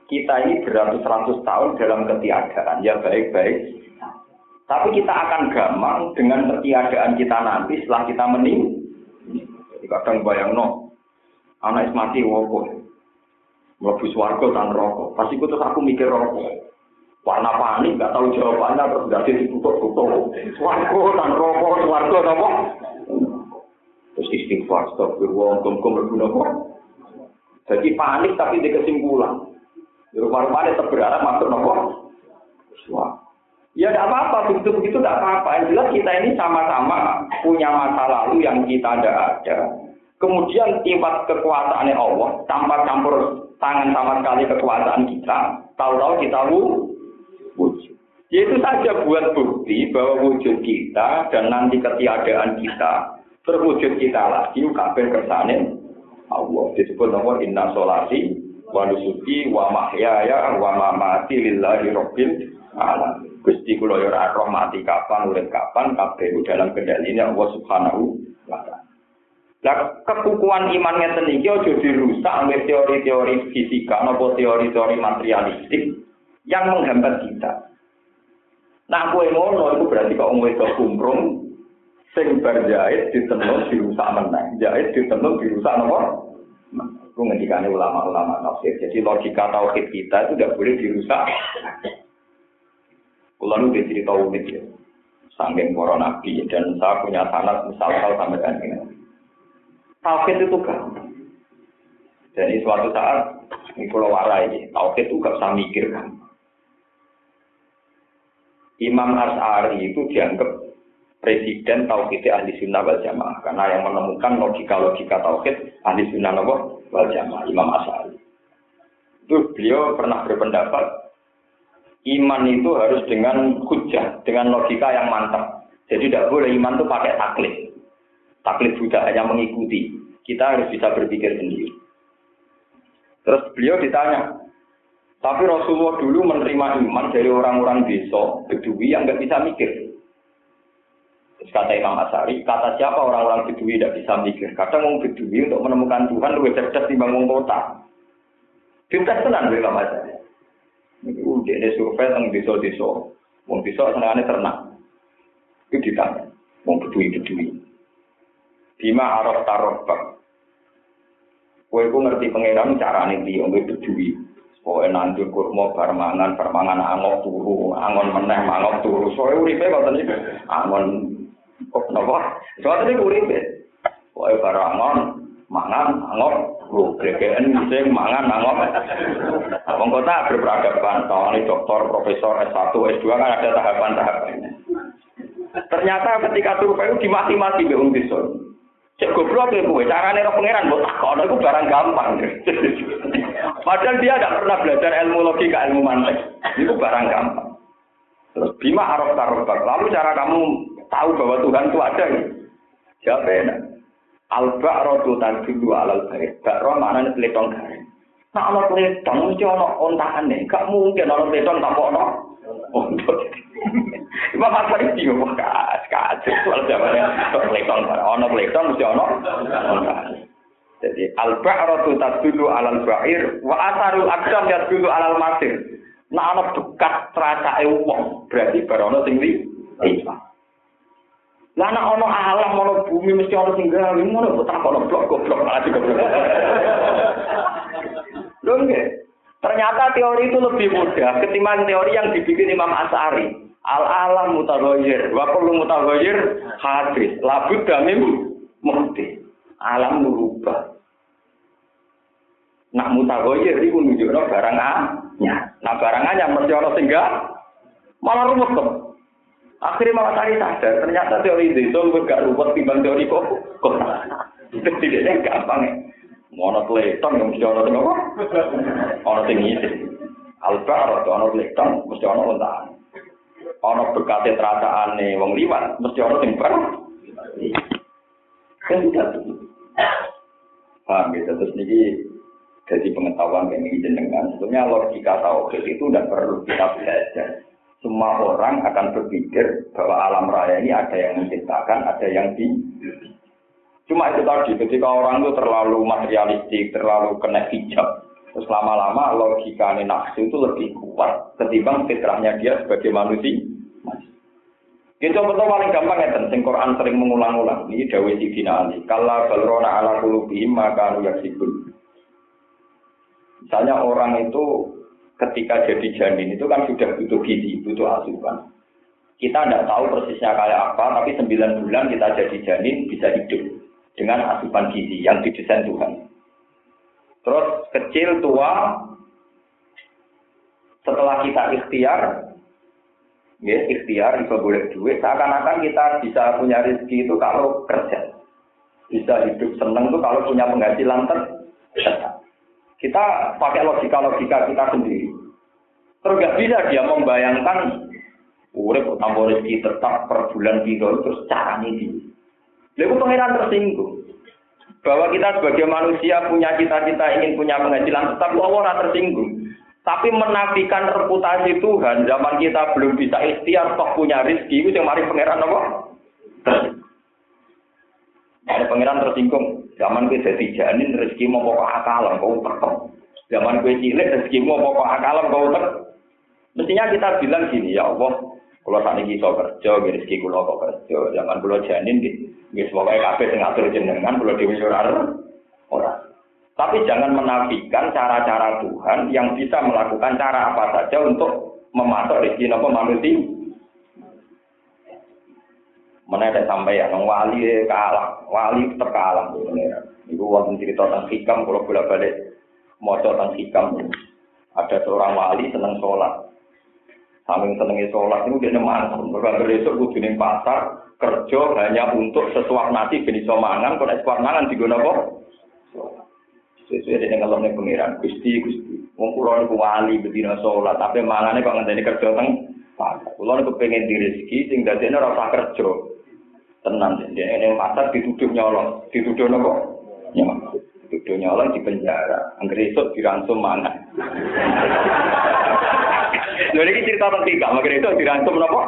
kita ini beratus-ratus tahun dalam ketiadaan, ya baik-baik. Tapi kita akan gampang dengan ketiadaan kita nanti setelah kita mening. Jadi kadang bayang no, anak mati woko, Mlebu swarga tan rokok. Pasti terus aku mikir rokok. warna panik nggak tahu jawabannya terus ada ditutup-tutup swargo dan rokok swargo apa terus istighfar stop berwong kum berguna kok jadi panik tapi di kesimpulan di rumah-rumah ada masuk nopo Ya tidak apa-apa, begitu begitu tidak apa-apa. Yang jelas kita ini sama-sama punya masa lalu yang kita tidak ada. Kemudian sifat kekuasaan Allah tanpa campur tangan sama sekali kekuasaan kita, tahu-tahu kita wujud. Itu saja buat bukti bahwa wujud kita dan nanti ketiadaan kita terwujud kita lagi kabeh kersane Allah. Disebut nama inna solati wa nusuki wa mahyaya wa mamati lillahi rabbil alamin. Gusti kula yo roh mati kapan urip kapan kabeh dalam kendalinya Allah Subhanahu wa taala. Lah kekukuhan iman ngeten iki aja dirusak oleh teori-teori fisika maupun teori-teori materialistik yang menghambat kita. Nah, kue ngono itu berarti kok itu kumprung, sing berjahit ditenun dirusak menang, jahit ditenun dirusak nopo. Itu ngendikane ulama-ulama tafsir. Jadi logika tauhid kita itu tidak boleh dirusak. Kulo nu cerita unik ya. Sangking para nabi dan saya punya sanat misal-misal sampai ini. Tauhid itu gampang. Jadi suatu saat ini pulau warai, tauhid itu gak usah mikir kan. Imam As'ari itu dianggap presiden tauhid ahli sunnah wal jamaah karena yang menemukan logika-logika tauhid ahli sunnah wal jamaah Imam As'ari. Itu beliau pernah berpendapat iman itu harus dengan hujah, dengan logika yang mantap. Jadi tidak boleh iman itu pakai taklid. Taklid sudah hanya mengikuti. Kita harus bisa berpikir sendiri. Terus beliau ditanya, tapi Rasulullah dulu menerima iman dari orang-orang desa, Bedui yang nggak bisa mikir. Terus kata Imam Asari, kata siapa orang-orang Bedui tidak bisa mikir? Kadang orang Bedui untuk menemukan Tuhan lebih cerdas di bangun kota. Pintar tenang Imam Asari. Udah ada survei tentang desa-desa. Mau desa senangannya ternak. Itu ditanya. Mau Bedui-Bedui. Bima araf tarobak. Kue ku ngerti pengiran cara nih di ombe Bedui. Pokoknya nanti kurma permangan, permangan angok turu, angon meneh mangok turu. Soalnya uripe kok tadi angon kok napa? Soalnya tadi uripe. Pokoknya barang angon, mangan, angok, turu. Gregean bisa mangan, angok. Abang kota berperadaban, ini dokter, profesor, S1, S2 kan ada tahapan-tahapannya. Ternyata ketika turu itu dimati-mati be Undison. Cek goblok ya gue, caranya roh pangeran buat takon, itu barang gampang. <laughs> Padahal dia tidak pernah belajar ilmu logika, ilmu mantek. Itu barang gampang. Terus bima arok tarobak. Lalu cara kamu tahu bahwa Tuhan itu ada? Siapa ya? Alba rotu dulu alal baik. Bakro mana nih peletong garing. Nah, kalau peletong mesti ono ontakan nih. Gak mungkin ono peletong tak ono. Imam Hasan iki yo kas kacau soal zamannya peletong. Ono peletong mesti ono. Jadi al-ba'ratu tadulu alal ba'ir wa asarul aqdam yadulu alal masir. Nah ana bekas tracake wong, berarti barono sing li. Lah ana ana alam ana bumi mesti ana sing ngono kok tak ono blok goblok malah juga. Lho Ternyata teori itu lebih mudah ketimbang teori yang dibikin Imam As'ari. Al alam mutaghayyir, wa kullu mutaghayyir hadis. Labud damim muhdi. Alam merubah. Nak mutagoyir itu nunjukno barang anyar. Nah barang anyar mesti ana sing malah ruwet kok. Akhirnya malah cari sadar, ternyata teori itu lebih gak ruwet timbang teori kok. Kok tidak gampang ya. Mau teleton yang mesti ono apa? Ono sing ngisi. Albar ono teleton mesti ono ontaan. Ono berkate terasaane wong liwat mesti ono sing bar. Kan. Paham gitu terus niki jadi pengetahuan ini jenengan, sebetulnya logika tauhid itu tidak perlu kita belajar. Semua orang akan berpikir bahwa alam raya ini ada yang menciptakan, ada yang di. Cuma itu tadi, ketika orang itu terlalu materialistik, terlalu kena hijab, terus lama-lama logika nafsu itu lebih kuat ketimbang fitrahnya dia sebagai manusia. Itu betul paling gampang ya, sing Quran sering mengulang-ulang. Ini Dawi Sidina Ali. Kalla balrona ala kulubihim maka yaksibun. Misalnya orang itu ketika jadi janin itu kan sudah butuh gizi, butuh asupan. Kita tidak tahu persisnya kayak apa, tapi 9 bulan kita jadi janin bisa hidup dengan asupan gizi yang didesain Tuhan. Terus kecil, tua, setelah kita ikhtiar, ya ikhtiar bisa boleh duit seakan-akan kita bisa punya rezeki itu kalau kerja. Bisa hidup seneng tuh kalau punya penghasilan tetap kita pakai logika-logika kita sendiri. Terus gak bisa dia membayangkan urip tambah rezeki tetap per bulan gitu terus caranya di Lalu pengiran tersinggung bahwa kita sebagai manusia punya cita-cita ingin punya penghasilan tetap Allah tersinggung tapi menafikan reputasi Tuhan, zaman kita belum bisa ikhtiar, toh punya rizki, itu yang mari pangeran apa? Ada pangeran tersinggung. Zaman gue jadi janin, rezeki mau pokok akalam, kau tekem. Zaman gue cilik, rezeki mau pokok akalam, kau ter. Mestinya kita bilang gini, ya Allah, kalau saat ini kerja, rezeki kulo kok kerja. Zaman kulo janin, gitu. Semoga kafe ngatur jenengan, kulo dewi orang. Tapi jangan menafikan cara-cara Tuhan yang bisa melakukan cara apa saja untuk mematok rezeki nopo manusia. Ada sampai yang wali kalah, wali tetap kalah. Ibu wonten cerita tentang hikam, kalau bolak balik mau tentang hikam. Ada seorang wali senang sholat, saking senengnya sholat itu dia neman, berbagai besok ning pasar kerja hanya untuk sesuap nasi benih somangan, kalau sesuap mangan digunakan Sesuai dengan kalau nih pengiran, gusti gusti. Wong kulo niku wali sholat, tapi mangane kok ngenteni kerja teng. Kulo niku pengen di rezeki, sing dadekne ora usah kerja. Tenang, dia ini pasar dituduh nyolong, dituduh nopo? Nyolong. Dituduh nyolong di penjara. Angger esuk diransum mana? <laughs> Lho ini cerita tentang tiga, makanya itu diransum nopo?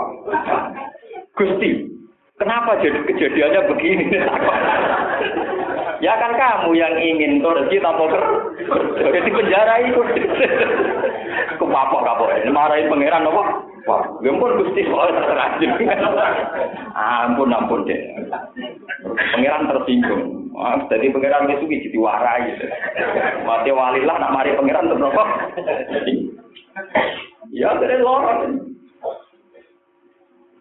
Gusti, kenapa jadi kejadiannya begini? Ya kan kamu yang ingin rezeki tanpa kerja. Di penjara itu. Kepapok kapok. Marahin pangeran apa? Wah, gempur gusti soalnya terajin. ampun, ampun deh. Pangeran tersinggung. Wah, jadi pangeran itu jadi warai. Gitu. Mati walilah nak mari pangeran terus apa? Ya, jadi lorong.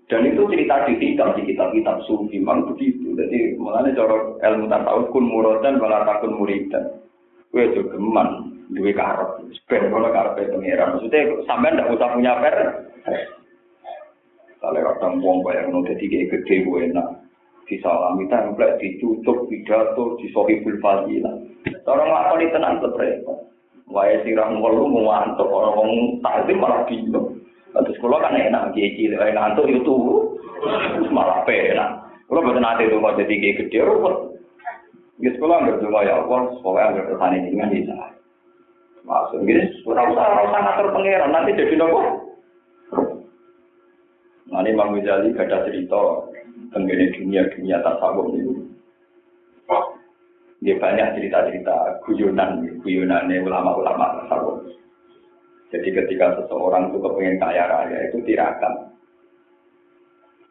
Dan itu cerita di kitab, di kitab-kitab sufi, memang begitu. Jadi, mengenai cara ilmu tasawuf kun muradan wala takun muridan. Kue juga geman, duwe karep. Ben kalau karep pengiran. Maksudnya, sampean ndak usah punya per. Kalau kadang wong bayang no dadi gede gue enak. Disalami template, ditutup pidato, disohibul fadilah. Orang lakoni tenan repot. Wae sirah ngelu mau antuk orang wong takdim malah bingung. Terus kalau kan enak, kiai cilik, ngantuk itu malah penak. Kalau betul nanti itu mau jadi kiai gede, ruwet. Di sekolah nggak cuma ya Allah, pokoknya nggak ke sana ini nggak bisa. Masuk gini, kurang usah orang ngatur pangeran, nanti jadi nopo. Nah ini Wijali gak ada cerita tentang dunia-dunia tasawuf ini. Dia banyak cerita-cerita guyonan, guyonannya ulama-ulama tasawuf. Jadi ketika seseorang itu kepengen kaya raya itu tirakat.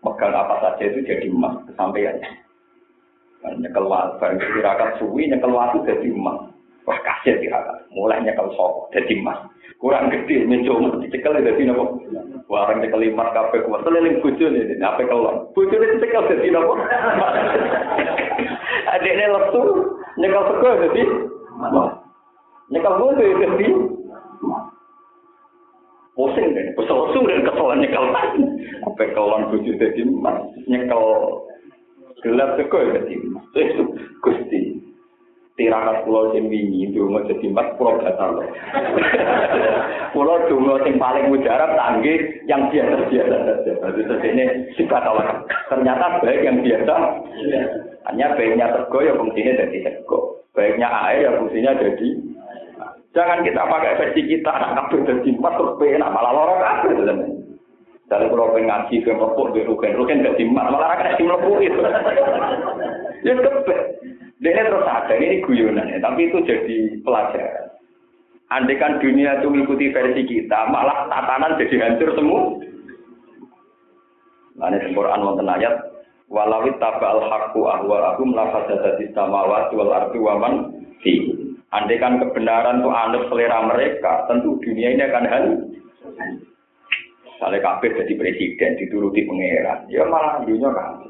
Megang apa saja itu jadi emas kesampaian. Nyekel barang tirakat suwi, nyekel waktu jadi emas. Wah kasih tirakat, mulai nyekel sok jadi emas. Kurang gede, mencoba dicekel jadi nopo. Warang nyekel lima kafe kuat, seliling bucu nih, apa kelon. Bucu ini cekel jadi nopo. Adiknya lesu, nyekel sego jadi Nyekel bucu jadi pusing kan, kesel dan kesel nyekel apa kawan bujuk jadi mas nyekel gelap ya jadi mas itu gusti tirakat pulau sing wingi dungo jadi mas pulau gatal pulau dungo sing paling mujarab tanggi yang biasa biasa saja berarti ini sifat Allah ternyata baik yang biasa hanya baiknya teko ya fungsinya jadi teko baiknya air ya fungsinya jadi Jangan kita pakai versi kita, anak kabel jadi empat terus enak malah lorong kabel. Dari kalau pengen ngaji ke lepuk di rugen, rugen gak dimak, malah akan di melepuk itu. ya kebet. Dia terus ada ini guyonan ya, tapi itu jadi pelajaran. Andai kan dunia itu mengikuti versi kita, malah tatanan jadi hancur semua. Nah, ini Quran wonten ayat walau tabal haqqu ahwa'ahum la fasadati samawati wal ardi wa man fi. Andai kan kebenaran itu anut selera mereka, tentu dunia ini akan hancur. Misalnya kabeh jadi presiden, dituruti pangeran, ya malah dunia kan.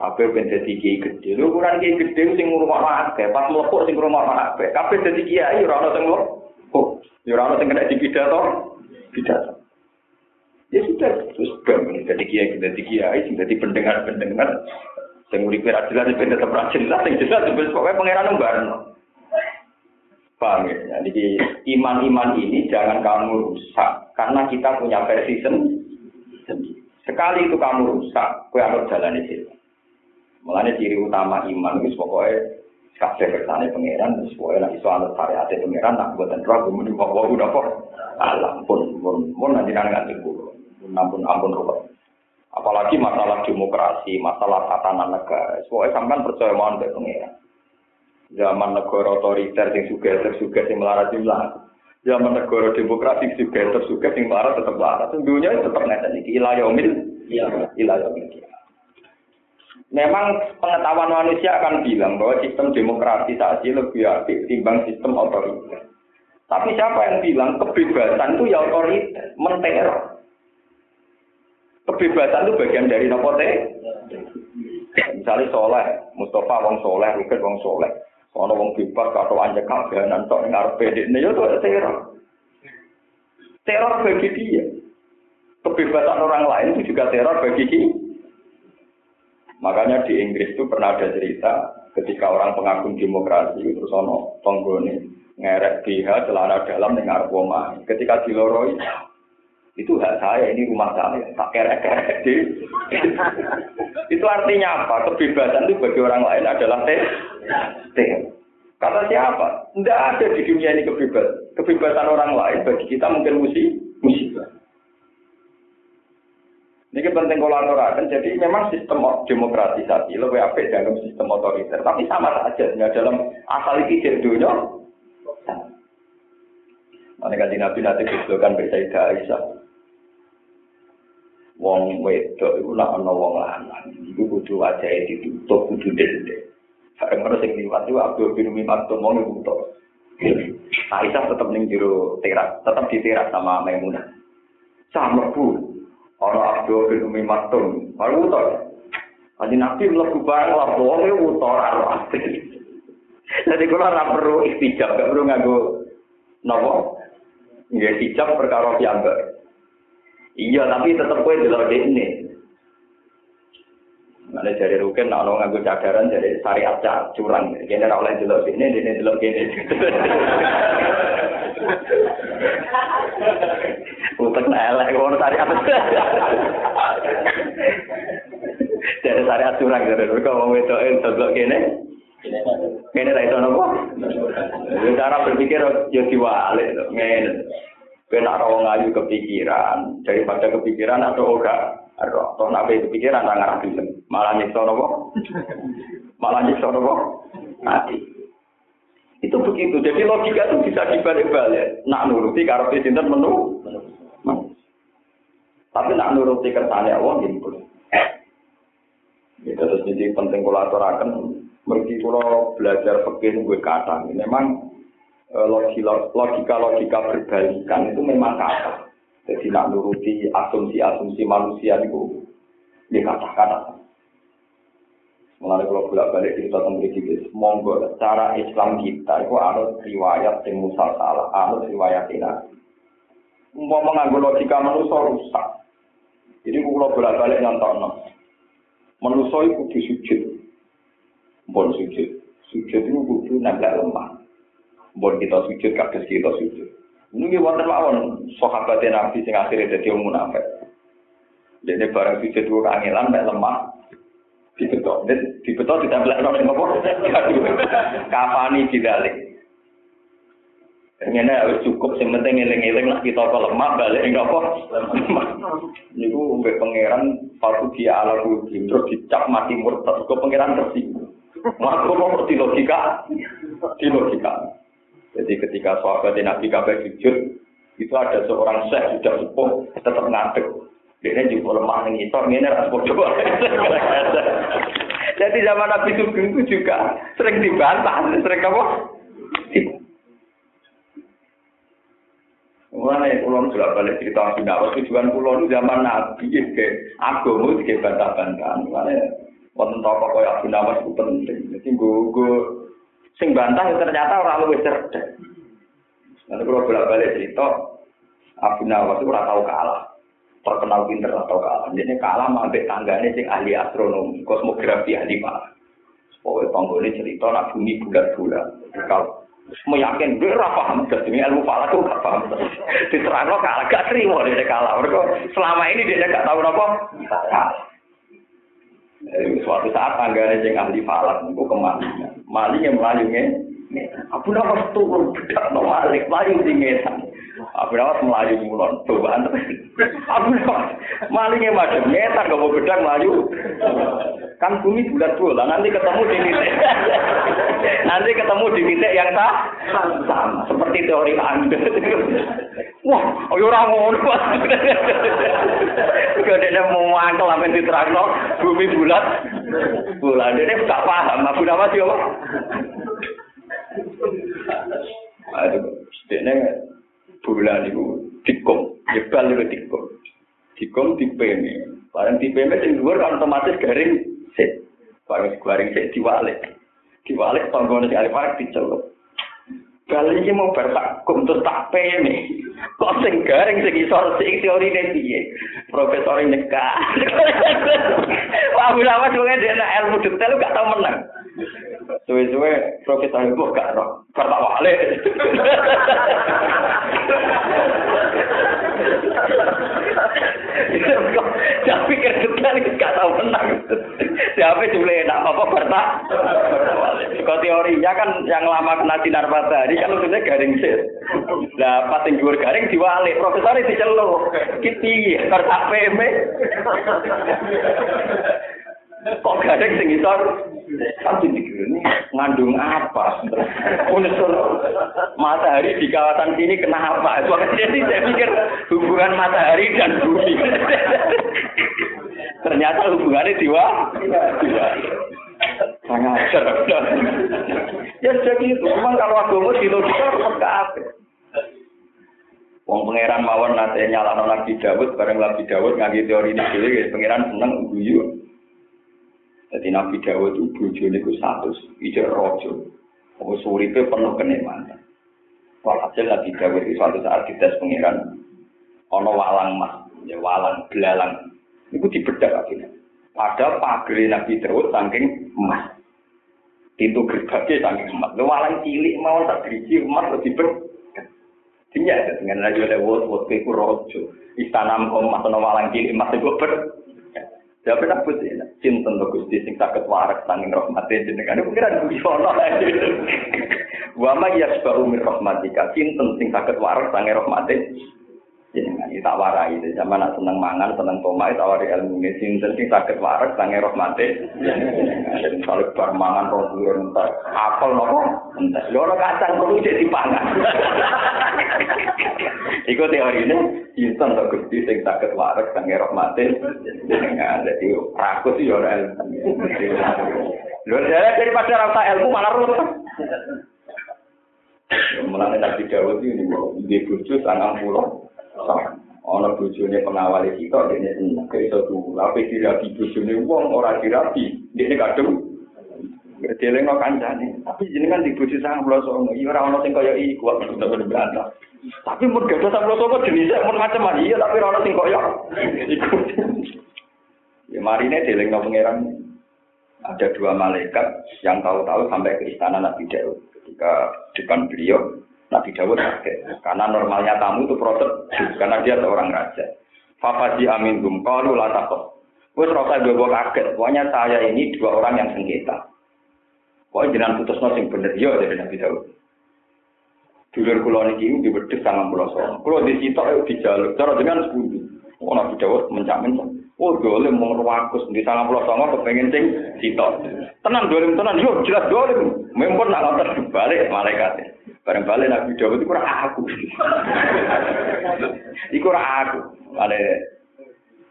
Kabeh ben dadi kiai gede. Lho ukuran kiai gede sing ngurungokno akeh, pas mlepuk sing ngurungokno akeh. Kabeh dadi kiai ora ono sing mlepuk. Ya ora ono sing kena dipidato. Pidato. Ya sudah, terus bang, jadi kiai, jadi kiai, jadi pendengar-pendengar, yang uripe ra jelas ben tetep ra jelas, sing jelas pokoknya pangeran nembarno. Paham ya? Jadi iman-iman ini jangan kamu rusak karena kita punya versi sendiri. Sekali itu kamu rusak, kue harus jalan itu. Mulanya ciri utama iman itu pokoknya kabeh kersane pangeran terus pokoknya nek iso anut syariat pangeran nak buatan roh muni kok wae udah kok alam pun pun pun nanti nang nganti kulo. Ampun ampun ruwet apalagi masalah demokrasi masalah tatanan negara pokoknya sampean percaya mohon ke pangeran. Zaman negara otoriter yang juga tersuga yang melarat jumlah zaman negara demokrasi juga tersuga yang melarat tetap melarat. Dunia tetap ngeten iki ila yaumil iya. ila yaumil Memang pengetahuan manusia akan bilang bahwa sistem ini lebih aktif timbang sistem otoriter. Tapi siapa yang bilang kebebasan itu ya otoriter, menteror. Kebebasan itu bagian dari nopo Misalnya soleh, Mustafa wong soleh, Ruket wong soleh. Ono wong bebas atau anjek kabehanan tok ning arep pedekne yo ya itu teror. Teror bagi dia. Kebebasan orang lain itu juga teror bagi dia. Makanya di Inggris itu pernah ada cerita ketika orang pengagum demokrasi terus ono tonggone ngerek BH celana dalam dengan arpoma. Ketika diloroi itu hak saya, ini rumah saya, tak kerek-kerek <laughs> itu artinya apa? Kebebasan itu bagi orang lain adalah teh. Kata siapa? Tidak ada di dunia ini kebebasan. Kebebasan orang lain bagi kita mungkin musik, musibah. Ini penting kolaborasi. Jadi memang sistem demokratisasi lebih apik dalam sistem otoriter. Tapi sama saja dalam asal itu dunia. Mana kan Nabi nanti disebutkan bersaidah Aisyah. wong wedok iku nak ana wong lanang iku kudu wajahe ditutup kudu dende bareng ngono sing liwat iku Abdul bin to wong iku to Aisyah tetap ning jero teras tetap di teras sama Maimunah sama bu ana Abdul bin Mimat to baru to Adi nabi mlebu bareng lah iku to ora Jadi kalau ora perlu istijab, gak perlu nganggo nopo. Nggih istijab perkara piyambak. Iya, tapi tetap kue delok ini. Mana dari rukin, nak orang nganggo cadaran dari syariat curang. Kini ora oleh delok ini, ini delok ini. Utek elek ngono syariat. Dari syariat curang dari rukin wong wedoke delok kene. Kene ra iso nopo? Cara berpikir yo diwalik ngene. Kena orang ngayu kepikiran, daripada kepikiran atau enggak, atau atau nabi kepikiran nggak ngerti malah nyiksa nopo, malah nyiksa nopo, mati. Itu begitu. Jadi logika itu bisa dibalik-balik. Nak nuruti karo sinten menu, tapi nak nuruti kersane Allah gitu. Ya, terus jadi penting kolaborasi. Mergi kalau belajar fikih gue kata, memang Eh, logika-logika berbalikan itu memang kata. Jadi nak nuruti asumsi-asumsi manusia itu di kata-kata. Mengenai kalau bolak balik kita tentang gitu, monggo cara Islam kita itu harus riwayat yang musal salah, harus riwayat ini. Mau mengambil logika manusia rusak. Jadi kalau bolak balik nonton, manusia itu kudu sujud, bon sujud, sujud itu kudu nempel lemah. Buat kita sujud, kados kita sujud. Ini wonten mawon sahabat Nabi sing akhirnya dadi munafik. Jadi barang sujud ku kangelan mek lemah dibetok. Dibetok ditempel nang sing apa? Kapani didalik. Ngene harus cukup sing penting eling-eling lah kita kok lemah balik apa. Niku mbek pangeran patu dia ala budi terus dicap mati murtad kok pangeran tersinggung. Maka kok di logika di logika. Jadi ketika sahabat Nabi kabeh sujud itu ada seorang syekh sudah sepuh tetap ngadeg. Dia juga lemah ning itu ngene ras bodoh. <laughs> Jadi zaman Nabi Sugeng itu juga sering dibantah, sering apa? Mulane kula sudah balik cerita Nawas tujuan kula zaman Nabi ke agama ke bantah-bantahan. Mulane wonten tokoh kaya Abu Nawas itu penting. Jadi gue sing bantah ternyata orang luwih cerdas. Nanti kalau bolak balik cerita Abu Nawas itu ora tau kalah. Terkenal pinter atau kalah. Jadi kalah ambek tanggane sing ahli astronomi, kosmografi ahli malah. Pokoknya tonggone cerita nak bumi bulat-bulat. Kalau meyakin gue ora paham dadi ilmu falak tuh gak paham. <laughs> Diterangno kalah gak terima dia kalah. Mereka selama ini dia gak tahu apa suatu saat tanggane sing ahli falak itu ke mana maling yang melayungnya Abu Nawas turun bedak no malik di ngetan Abu Nawas melayu mulon cobaan Abu Nawas malingnya macam ngetan gak mau bedak melayu. Kan bumi bulat bola nanti ketemu di titik. Nanti ketemu di titik yang tak sama. Seperti teori anda. Wah oh orang ngono dia mau apa yang diterangno bumi bulat. Bola dia gak paham. Abu Nawas yo Aduh, dia bola niku dikom, jebal niku dikom. Dikom dipeme. Barang dipeme sing dhuwur kan otomatis garing sik. Barang garing sik diwalek. Diwalek panggonan sing arep arep dicelup. Kali ini mau bertakum terus tak pene. Kok sing garing sing isor sing teori ne piye? Profesor nekak. <laughs> Wah, bila mas, pokoknya dia ilmu detail, gak tau menang. Suwe-suwe profesor itu gak roh. Kata wale. Jangan pikir detail gak tau menang. Siapa cuma enak apa bertak? Kalau teorinya kan yang lama kena sinar matahari kan maksudnya garing sih. Nah pas yang garing diwalik, profesor itu celuk. Kiti, kertas PM. Kok garing sing isor? Kan ini ngandung apa? Unsur matahari di kawasan sini kenapa? Jadi saya pikir hubungan matahari dan bumi. Ternyata hubungannya diwa. Sangat cerdas. Ya jadi itu. Memang kalau agama di logika harus apa? Wong pangeran mawon nate nyalano Nabi Dawud bareng Nabi Dawud ngaji teori ini pangeran seneng guyu. Jadi Nabi Dawud itu bojone ku satu, ijek rojo. Apa suripe penuh kenikmatan. Walhasil Nabi Dawud itu suatu saat dites pangeran ana walang mas, ya walang belalang itu dibedak akhirnya. Padahal pagri Nabi Daud saking emas. Pintu gerbangnya saking emas. Lu walang cilik mau tak berisi emas lebih ber. Dia dengan lagi oleh wot wot ke rojo. Istana emas atau walang cilik emas itu ber. Ya pernah putih, cinta untuk gusti sing sakit warak saking rahmatnya jenengan. Itu kira bisono. <laughs> Wama yasbahu min rahmatika, cinta sing sakit warak saking rahmatnya iki tak warai. Itu zaman nak seneng mangan seneng tomat tawari ilmu ini. Sinten sing sakit waras sange rahmate jadi kalau bar mangan rong bulan entar. Apel nopo? Entar. Loro kacang perlu jadi pangan <laughs> Iku teori ini, insan tak gusti sing sakit waras sange rahmate jenengan jadi rakus yo ora ilmu. Lho daripada rasa ilmu malah ruwet. Mulane Nabi Dawud ini di bojo sangang pulau ana bojone pengawal kita dene seneng iso tapi dirabi bojone wong ora dirabi dene kadung Berdeleng no kancane, tapi jenengan di sang pulau songo, iya ono sing kaya iku, aku sudah berbantah. Tapi mun gada sang pulau songo jenisnya mun macam iya tapi ora ono sing kaya iku. Ya marine deleng no pangeran. Ada dua malaikat yang tahu-tahu sampai ke istana Nabi Daud ketika depan beliau Nabi Dawud kaget. Karena normalnya tamu itu proses karena dia seorang raja. Fafaji amin gum kalu latakot. Wes rasa gue kaget. Pokoknya saya ini dua orang yang sengketa. Pokoknya jangan putus nosing bener yo dari Nabi Dawud. Dulur kula niki di wedhus sangang pulau songo. Kula di sitok ayo dijaluk. Cara dengan sepundi. Oh Nabi Dawud mencak-mencak. Oh dolim mau ngeruakus di sangang pulau songo kepengen sing sitok. Tenang dolim tenan. Yo jelas dolim. Mempun nak ngotot balik malaikat. Bareng balik Nabi Dawud itu kurang aku. Iku kurang aku. Ale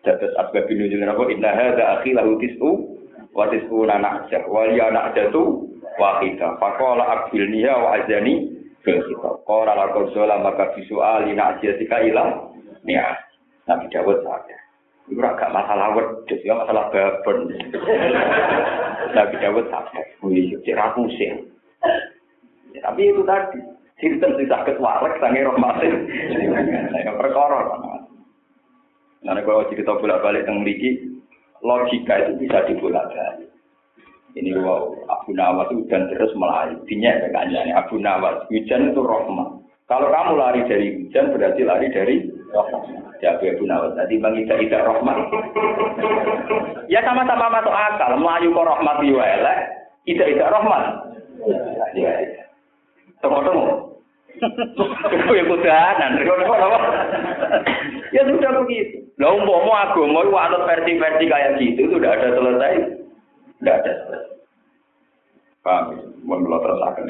Dados asbab nuzul napa inna hadza akhi lahu tis'u wa tis'u anak jah wa ya anak jatu wahida. Faqala akbilniha wa azani fil kitab. Qala la qawla maka bisuali na'jiyatika ila ya. Nabi Dawud sadar. Itu agak masalah wedhus ya masalah babon. Nabi Dawud sadar. Wih, cek rakusin. Ya, tapi itu tadi. Sinten sing saged warek sange rahmatin. Nek perkara Nah, kalau cerita bolak-balik tentang mriki, logika itu bisa dibolak-balik. Ini wow, Abu Nawas hujan terus melari. Dinya ya Abu Nawas, hujan itu rahmat. Kalau kamu lari dari hujan, berarti lari dari rahmat. Ya Abu Nawas, tadi bang tidak tidak rahmat. ya sama-sama masuk akal. Melayu ke rahmat elek, tidak tidak rahmat. Ya, ya. Temu-temu. Itu ya kudanan. ya sudah begitu. Lah umpama agama itu anut versi-versi kayak gitu itu udah ada selesai. Tidak ada selesai. Paham? Mohon belum terasakan.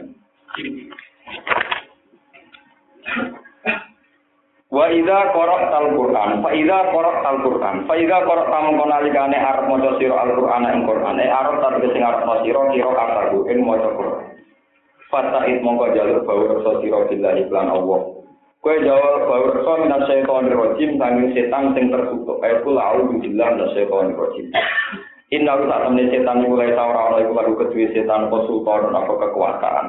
Wa idza qara'tal Qur'an, fa idza qara'tal Qur'an, fa idza qara'ta mongko nalikane arep maca sira Al-Qur'an ing Qur'an, e arep ta sing arep maca sira kira kataku ing maca Qur'an. Fata'id mongko jalur bau rasa sira billahi Allah. Kowe jawab bau rasa minas syaitan rajim sanging setan sing tertutup. Aku lau billah minas syaitan rajim. Inna lu tak setan mulai tau ora ana iku lalu kedue setan apa sultan apa kekuasaan.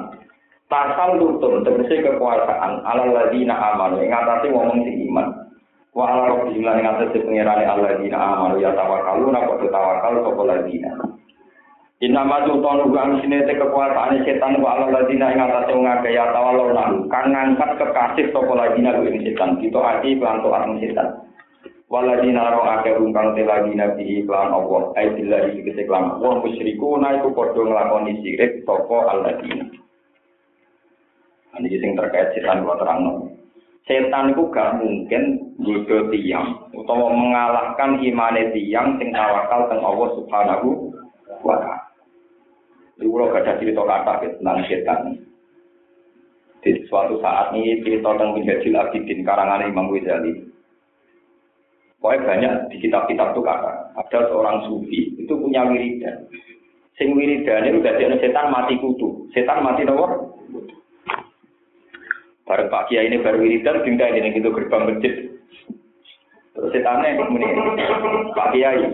Tasal lutun tegese kekuasaan ala ladina aman ing atase ngomong sing iman. Wa ala rabbihim lan ing atase pangerane alladzina amanu ya tawakkaluna apa tawakal sapa ladina. Inna maju tonu kang sine te setan wa ala ladina ing atase wong akeh ya tawallu nang kang ngangkat kekasih sapa ladina kuwi setan. Kita ati lan to ing setan. Waladina ro akeh kang te ladina bi iklan Allah. Ai billahi kese klan wong musyriku na iku padha nglakoni sirik sapa aladina Ini sing terkait setan kula terangno. Setan itu gak mungkin godho tiang. Utawa mengalahkan imane tiang sing tawakal teng Allah Subhanahu wa taala. Jadi kalau gak ada cerita kata tentang setan. Di suatu saat ini cerita tentang Minhajul Abidin karangan Imam Ghazali. Pokoknya banyak di kitab-kitab itu kata. Ada seorang sufi itu punya wiridan. Sing wiridan itu dari setan mati kutu. Setan mati nomor. Bareng Pak Kiai ini baru wiridan, tinggal ini gitu gerbang masjid. Terus setannya ini, Pak Kiai,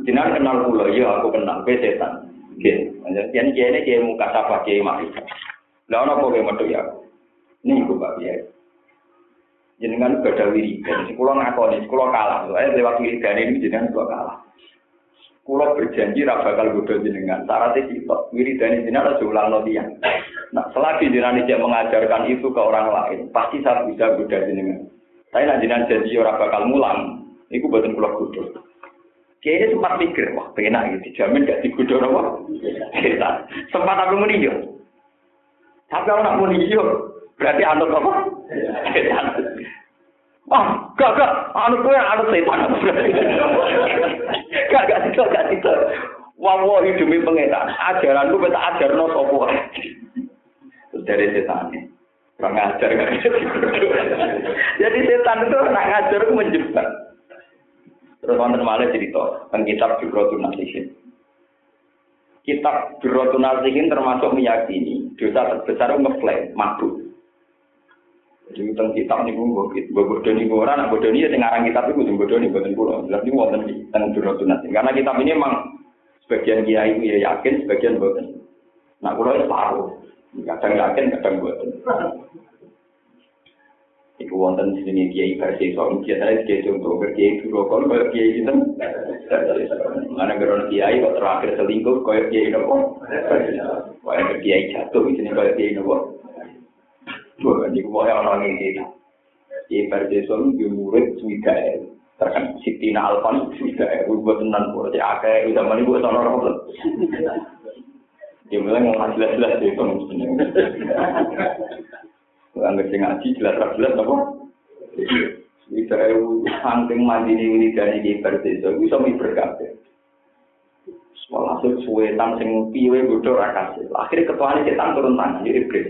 Jenengan kenal kula, iya aku kenal, kowe setan. Yen kiye ini kiye muka sapa mati. Lah ono apa kowe metu ya? Nih iku Pak Kiai. Jenengan badha wiridan, sing kula ngakoni, kula kalah. Soale lewat wiridan ini jenengan kula kalah. Kula berjanji ra bakal godho jenengan. Syaratnya sitok, wiridan jenengan aja ulangno tiyang. Nah, selagi jenengan tidak mengajarkan itu ke orang lain, pasti saya bisa godho jenengan. Tapi nak jenengan janji ora bakal mulang, iku boten kula godho. Kayaknya sempat mikir, wah penak gitu, dijamin gak digodor apa? Setan. Sempat aku yo. Tapi aku nak muni berarti anut apa? Setan. Wah, gak gak, anut gue anut setan. gak gak itu, gak itu. Wah, wah, demi. Ajaran gue beta ajar no sopo. Terus dari setan Kurang ajar gak Jadi setan itu nak ngajar menjebak. Terus wonten malih cerita tentang kitab Jurotun Nasihin. Kitab Jurotun Nasihin termasuk meyakini dosa terbesar ngeklaim mabuk. Jadi tentang kitab ini gue gue bodoh nih gue orang bodoh nih ya kitab itu gue bodoh pulau. Berarti wonten tentang Nasihin. Karena kitab ini emang sebagian kiai itu ya yakin, sebagian buatan. Nah, kalau itu separuh. Kadang yakin, kadang buatan. Iku wonten jenenge Kiai Persi so ujian ae Kiai ke berke itu kon kok kok Kiai jeneng. Mana gara Kiai kok terakhir selingkuh koyo Kiai nopo? Wah Kiai jatuh iki nek koyo Kiai nopo. Tuh kan iku wae ana ning iki. Kiai Persi so yo murid suwidae. Terkan Sitina Nalpan suwidae kuwi buat tenan kok ya akeh zaman iku ana ora kok. Dia bilang mau jelas-jelas itu maksudnya. Anggap sing ngaji jelas-jelas apa? Bisa eu saking mandi ini dari di pertiso, bisa mi berkabeh. Malah suwetan sing piwe bodoh rakasih. Akhirnya ketua ini setan turun tangan, jadi iblis.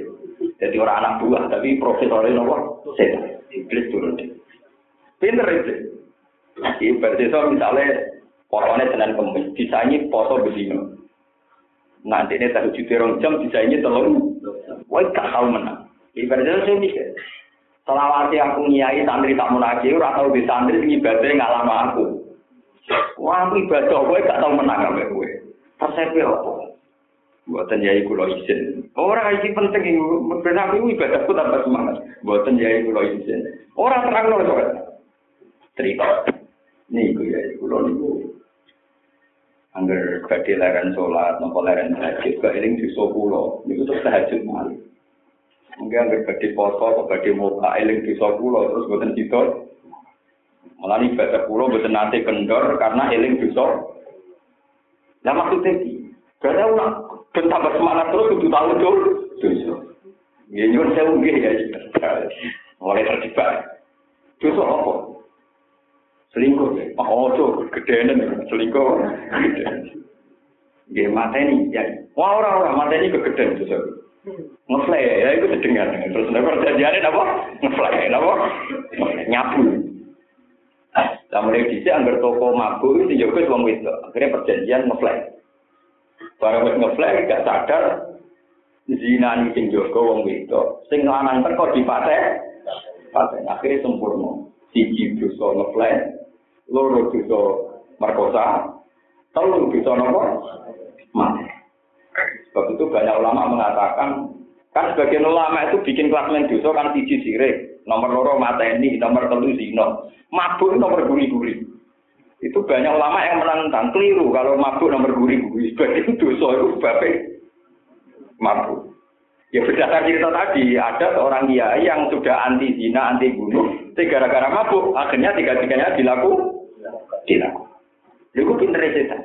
Jadi orang anak buah, tapi profesornya nopo setan. Iblis turun. Pinter iblis. Ibaratnya so misalnya potongnya Senin Kemis, disaingi foto bedino. Nanti ini juta rong jam disaingi telur. Wah, gak menang. Ibaratnya saya mikir. Selawati aku nyai santri tak munajat, ora tau di santri ngibadhe ngalama aku. Wah, ibadah kowe gak tau menang ambek kowe. Persepi apa? Buatan yai kulo izin. Orang iki penting iki, ben aku ibadahku tambah semangat. Buatan yai kulo izin. Orang terang lho kok. Cerita. Niku yai kulo niku. Angger badhe leren salat, napa leren tahajud, kok eling dosa kulo. Niku terus tahajud malih. Mungkin anggar badhe poso atau muka eling dosa kula terus boten didol. Malah ibadah kula boten nate kendor karena eling dosa. Lah maksudnya iki, karena ulah ben tambah semangat terus kudu tahu dosa. Ya nyuwun sewu nggih ya. Mulai terjebak. Dosa apa? Selingkuh ya. Pak Ojo gedenan selingkuh. Nggih mateni ya. Wah ora-ora mateni kegedean dosa. Ngefly ya itu sedengar terus nek perjanjiane apa ngefly apa nyabu Lah mulai dhisik anggar toko mabuk itu wis wong wedok. Akhirnya perjanjian ngefly. Barang wis ngefly gak sadar zina ini sing jaga wong wedok. Sing lanang teko dipate. Pate akhirnya sempurna. Siji dosa ngefly, loro dosa merkosa, telu dosa napa? Mati. Sebab itu banyak ulama mengatakan, kan sebagian ulama itu bikin klasmen dosa kan siji sirik, nomor loro mateni, nomor telu zino, mabuk nomor guri-guri. Itu banyak ulama yang menentang keliru kalau mabuk nomor guri-guri. Sebagian dosa itu sebabnya mabuk. Ya berdasar cerita tadi, ada seorang kiai yang sudah anti zina, anti bunuh, gara-gara mabuk, akhirnya tiga-tiganya dilaku, dilaku. Itu pinter setan.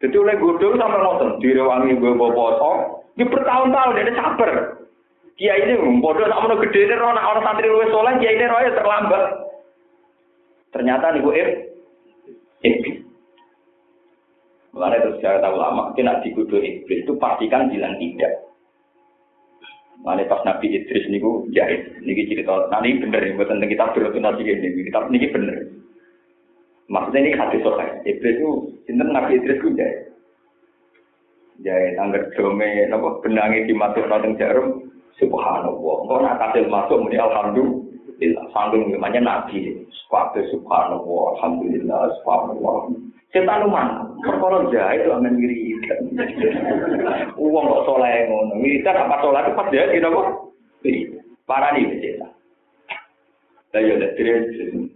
Jadi oleh godol sampai nonton, direwangi gue bawa foto, ini bertahun-tahun dia sabar. Kiai ini bodoh nak mau gede ini orang orang santri luwes soleh, kiai ini roya terlambat. Ternyata nih gue iblis. Mulanya terus tahu lama, kena dikudu iblis itu pastikan bilang tidak. Mulanya pas Nabi Idris niku jahit, niki cerita, nah ini bener buat tentang kita berotasi ini, kita niki bener. Maksudnya ini hadis sokai. Iblis itu, sinten Nabi Idris itu jahit. Jahit, anggar dome, nopo benangnya dimasuk nonton jarum, subhanallah. Kau nak kasil masuk, muni alhamdulillah. Sanggung namanya Nabi. Sepatu subhanallah, alhamdulillah, subhanallah. Setan mana? Perkara jahit itu aman wiri. Uang kok soleh ngono. Militer apa soleh itu pas jahit, gitu kok. Parah nih, setan. Lah ya dari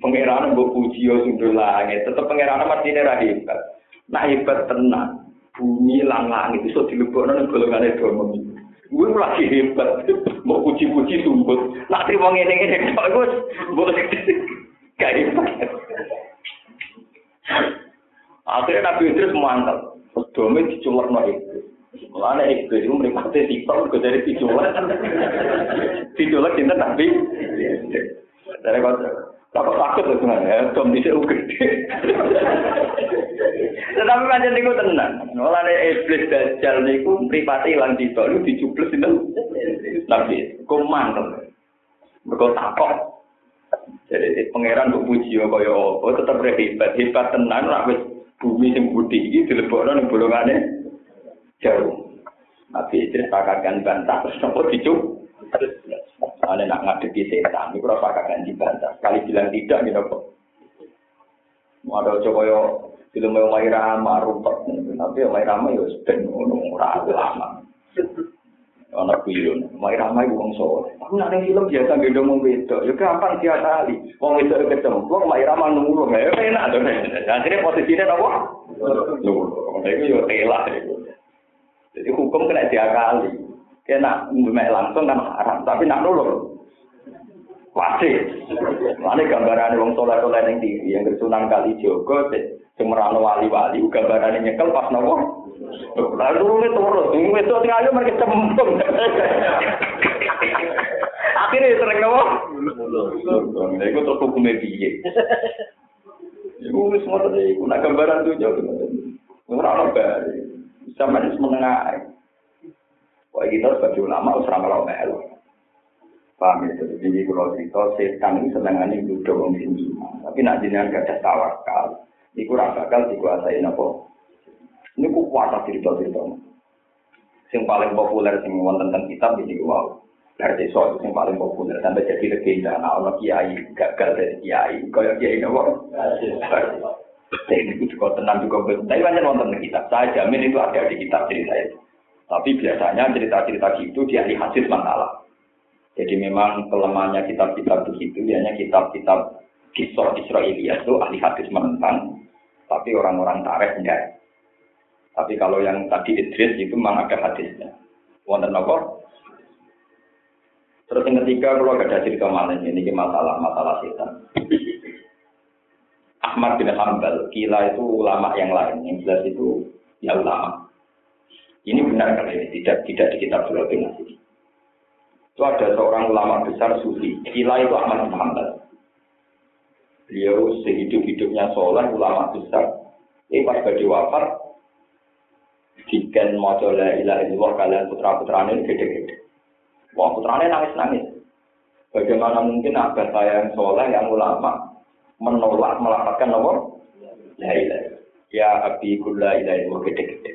pangeran mbok puji yo sundul langit, tetep pangeran mesti ora hebat. Nah hebat tenan. Bumi lang langit iso dilebokno golongane domo. Gue lagi hebat, mau puji-puji sumput. Nak terima ngene-ngene mbok gak hebat. Akhirnya Nabi Idris mantap. Dome diculek no Iblis. Mulanya Iblis itu meripati tiktok, gue dari diculek. Diculek cinta Nabi. Dari kota, apa takut tuh sebenarnya, dom bisa gede. Tetapi macam itu tenang. Mulanya iblis dajjal niku pripati hilang di lu dicubles itu. Nabi, kok mantep. Mereka takut. Jadi pangeran kok puji ya kaya apa, tetep hebat, hebat tenang, ora wis bumi sing putih iki dilebokno ning bolongane jauh. Nabi Idris pakatkan bantah terus dicup. Soalnya nak ngadepi setan, itu rasa kakak dibantah. Sekali bilang tidak, gitu kok. Ada coba yo film yang Mai Rama, rumput. Tapi yang Mai Rama yo sedang ngono, ragu lama. Anak film, Mai Rama itu orang soleh. Aku nak film biasa gendong mau beda. Ya gampang dia kali. Mau beda kecemplung, Mai Rama nunggu. Ya enak tuh. Akhirnya posisinya apa? Nunggu. Itu yo telah. Jadi hukum kena diakali. enak mek langsung kan haram, tapi nak nulung. Wajib. Lane gambarane wong saleh-saleh ning TV yang kesunan kali jogo sik semerano wali-wali gambarane nyekel pas nopo? Lalu lu terus, ning wes tok ayo mergi cempung. Akhirnya sering nopo? Mulung. Nek kok tok kune piye? Ibu wis ngono iki, gambaran tuh. Ora ono bare. Sampeyan semengae. Wah kita sebagai ulama harus ramal melu. Paham ya, jadi ini kalau cerita setan ini senangannya duduk orang sini. Tapi nak jenengan gak ada tawakal. Ini kurang bakal dikuasai apa. Ini ku kuasa cerita-cerita. Yang paling populer yang wonten tentang kitab ini wow. Dari desa itu yang paling populer sampai jadi legenda. Nah, orang kiai gagal dari kiai. Kaya kiai apa? Ini juga tenang juga. Tapi banyak nonton kitab. Saya jamin itu ada di kitab cerita itu. Tapi biasanya cerita-cerita gitu di ahli hadis. Jadi memang kelemahannya kitab-kitab begitu, hanya kitab-kitab kisah Israelia itu ahli hadis menentang, tapi orang-orang tarikh enggak. Tapi kalau yang tadi Idris itu memang ada hadisnya. Wonten apa? Terus yang ketiga kalau ada cerita malah ini masalah masalah setan. Ahmad bin Hambal, kila itu ulama yang lain, yang jelas itu ya ulama. Ini benar kan ini tidak tidak di kitab surat ini. Itu ada seorang ulama besar sufi, kila itu Ahmad bin Hanbal. Beliau sehidup-hidupnya soleh, ulama besar. Ini pas badi wafat, Diken mojo la ilaha illallah kalian putra-putranya ini gede-gede. Wah putranya nangis-nangis. Bagaimana mungkin abah saya yang soleh, yang ulama, menolak melaporkan nomor la ilaha Ya abi kulla ilaha illallah gede-gede.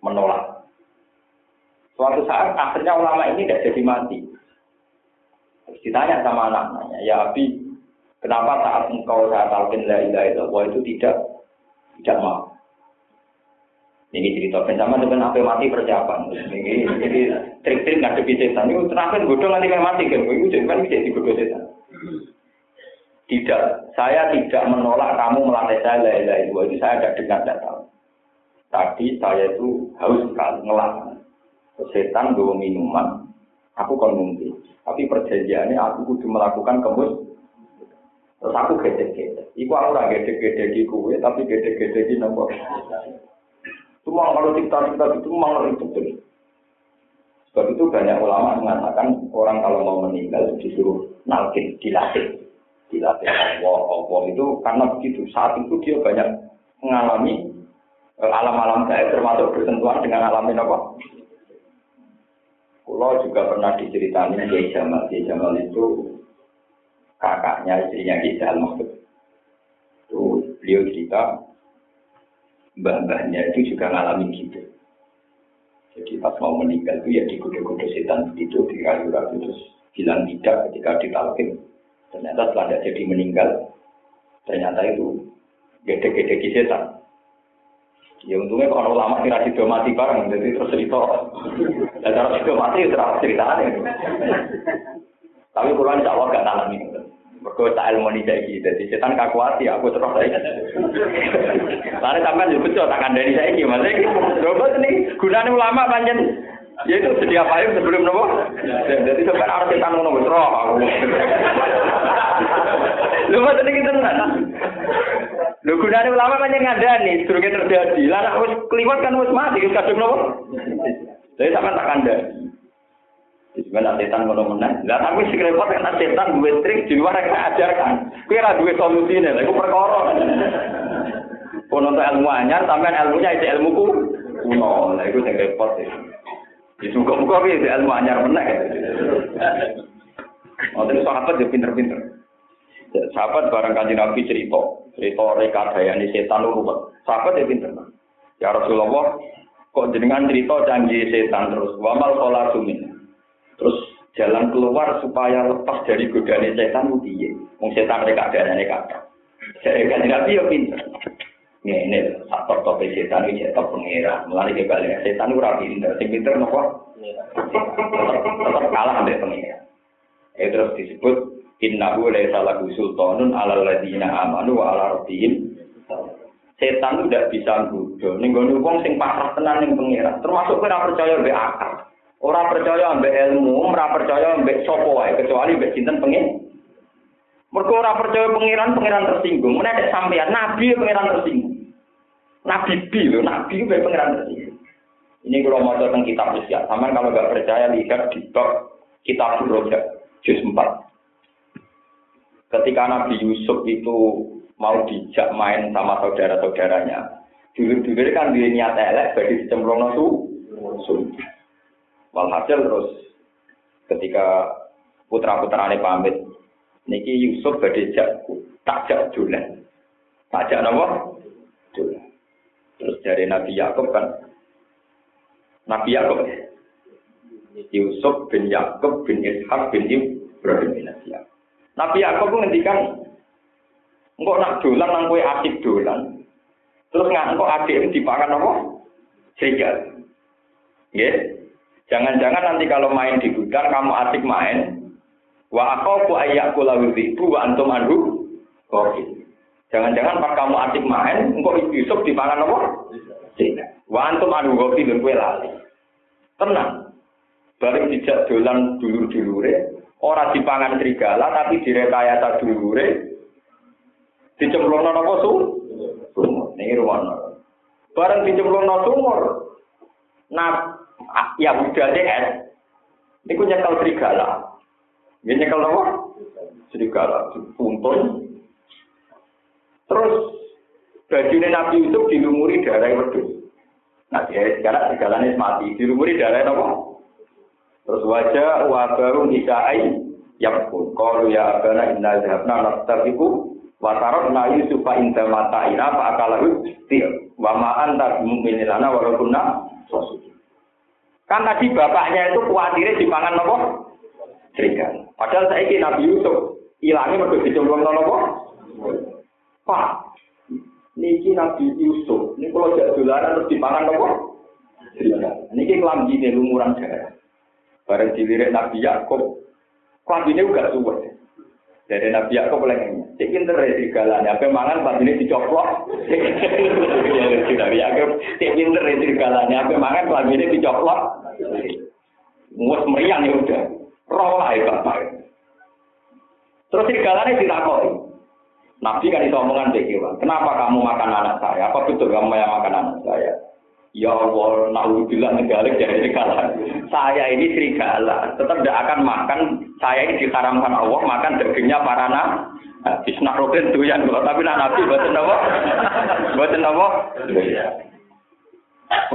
Menolak. Suatu saat akhirnya ulama ini tidak jadi mati. Terus ditanya sama anak-anaknya, ya Abi, kenapa saat engkau saya talqin la ilaha illallah itu tidak tidak mau? Ini cerita bersama dengan apa mati persiapan. Ini jadi trik-trik ngadepi setan. Ini terakhir bodoh nanti mati kan? Ini jadi kan bisa dibodoh setan. Tidak, saya tidak menolak kamu melatih saya la ilaha itu saya ada dengar tahu. Tadi saya itu haus sekali ngelak setan bawa minuman, aku kan mungkin. Tapi perjanjiannya aku kudu melakukan kemus. Terus aku gede-gede. Iku aku ora gede-gede di kue, tapi gede-gede di nomor. Cuma kalau cerita-cerita itu memang itu betul. Sebab itu banyak ulama mengatakan orang kalau mau meninggal disuruh nalkin, dilatih. Dilatih Allah, Allah itu karena begitu. Saat itu dia banyak mengalami eh, alam-alam gaib termasuk bersentuhan dengan alam apa? Pulau juga pernah diceritani Kiai Jamal. Kiai Jamal itu kakaknya istrinya Kiai Jamal. Itu beliau cerita mbah-mbahnya itu juga ngalamin gitu. Jadi pas mau meninggal itu ya digoda-goda setan begitu di kayu terus bilang tidak ketika ditalkin. Ternyata setelah jadi meninggal, ternyata itu gede-gede setan. Ya untungnya kalau lama kira sido mati bareng, jadi terus cerita. Dan kalau sido mati ya terus ceritanya. Tapi kalau insya Allah gak alami. Mereka tak ilmu nih kayak gitu. Jadi setan kakuati, aku terus saya. Lalu sampai juga betul, tak dari saya ini. Maksudnya, coba ini gunanya ulama panjang. Ya itu sedia payung sebelum nopo. Jadi sampai harus setan ngono roh aku. Lu tadi kita Lho gunane ulama banyak ngandani, durunge terjadi. Lah nek wis kliwat kan wis mati, wis kadung nopo? Jadi sampean tak kandhani. Sebenarnya setan ngono menang. Lah tapi sing repot kan setan duwe trik di luar yang ajarkan. Kuwi ora duwe solusine, lha iku perkara. Kono untuk ilmu anyar, sampean ilmunya itu ilmu ku kuno. Lah iku sing repot. Di suka-suka kuwi ilmu anyar menang. Oh, terus sahabat ya pinter-pinter. Sahabat barang kanji Nabi cerita, cerita reka ini setan ruwet. Sahabat ya pinter. Ya Rasulullah, kok jenengan cerita canggih setan terus. Wamal sholat sumin. Terus jalan keluar supaya lepas dari godaan setan itu piye? Wong setan reka ini kata. Saya kanji Nabi ya pinter. Ini faktor topik setan ini tetap pengira. Mulai ke balik setan rapi pinter. Sing pinter nopo? Tetap kalah sampai pengira. Itu terus disebut Innahu laisa lahu sultanun alal ladina amanu wa ala rabbihim. Setan tidak bisa nggodho. Ning gone wong sing pasrah tenan ning pangeran, termasuk ora percaya mbek akal. Ora percaya mbek ilmu, ora percaya mbek sapa wae kecuali mbek sinten pengen. Mergo ora percaya pangeran, pangeran tersinggung. Mun ada sampean nabi pangeran tersinggung. Nabi bi lho, nabi mbek pangeran tersinggung. Ini kalau mau tentang kitab ya, sama kalau nggak percaya lihat di bab kitab Rojak, juz 4. Ketika Nabi Yusuf itu mau dijak main sama saudara-saudaranya, dulu-dulu kan dia niat elek, bagi dicemplung nasu, Walhasil terus ketika putra-putrane pamit, niki Yusuf badhe jak takjak dolan. Takjak napa? Dolan. Terus dari Nabi Yakub kan Nabi Yakub Yusuf bin Yakub bin Ishak bin Ibrahim bin Asyaf. Nabi Yakub ngendikan engkau nak dolan nang kowe asik dolan. Terus nggak engkau adik dipangan apa? Serigala. Nggih. Jangan-jangan nanti kalau main di gudang kamu asik main. Wa aku ayyaku lawu ribu wa antum anhu kopi. Jangan-jangan pas kamu asik main, engkau Yusuf dipangan apa? Serigala. Wa antum anu gofi dan kue lali. Tenang. Bareng dijak dolan dulur-dulure, ora dipangan serigala tapi direkayasa dulure. Dicemplungno napa su? Sumur. Niki rumono. Bareng dicemplungno sumur. Nah, ya udah deh es. Niku nyekel serigala. Dia nyekel apa? Serigala. Puntun. Terus bajunya Nabi Yusuf dilumuri darah wedus. Nah, dia sekarang segalanya mati. Dilumuri darah apa? Terus wajah wabaru nisa'ai yang pun. Kalau ya abana inna zahabna nastabiku watarot na yusufa inda mata ina fa akalahu til. Wa ma'an tak mu'minilana walaupun sosu. Kan tadi bapaknya itu khawatirnya dipangan apa? Serigala. Padahal saya ini Nabi Yusuf hilangnya mereka dicemplung apa? Pak, niki Nabi Yusuf, ini kalau tidak dolaran terus dipangan apa? Niki kelambi ini lumuran darah. Bareng dilirik Nabi Yakub, ini juga suwet. Jadi Nabi Yakub lagi, cek pinter ya serigalanya, apa mangan kelambi ini dicoplok. Nabi Yakub, cek pinter ya serigalanya, apa mangan kelambi ini dicoplok. Mus meriang ya udah, roh lah ya bapak. Terus serigalanya ditakoi. Nabi kan itu omongan Dekiwan, kenapa kamu makan anak saya? Apa betul kamu yang makan anak saya? Ya Allah, bilang negara jadi serigala. Saya ini serigala, tetap tidak akan makan. Saya ini diharamkan Allah makan dagingnya para anak. Bisna roken tuh yang tapi nak nabi buatan apa? Buatan apa?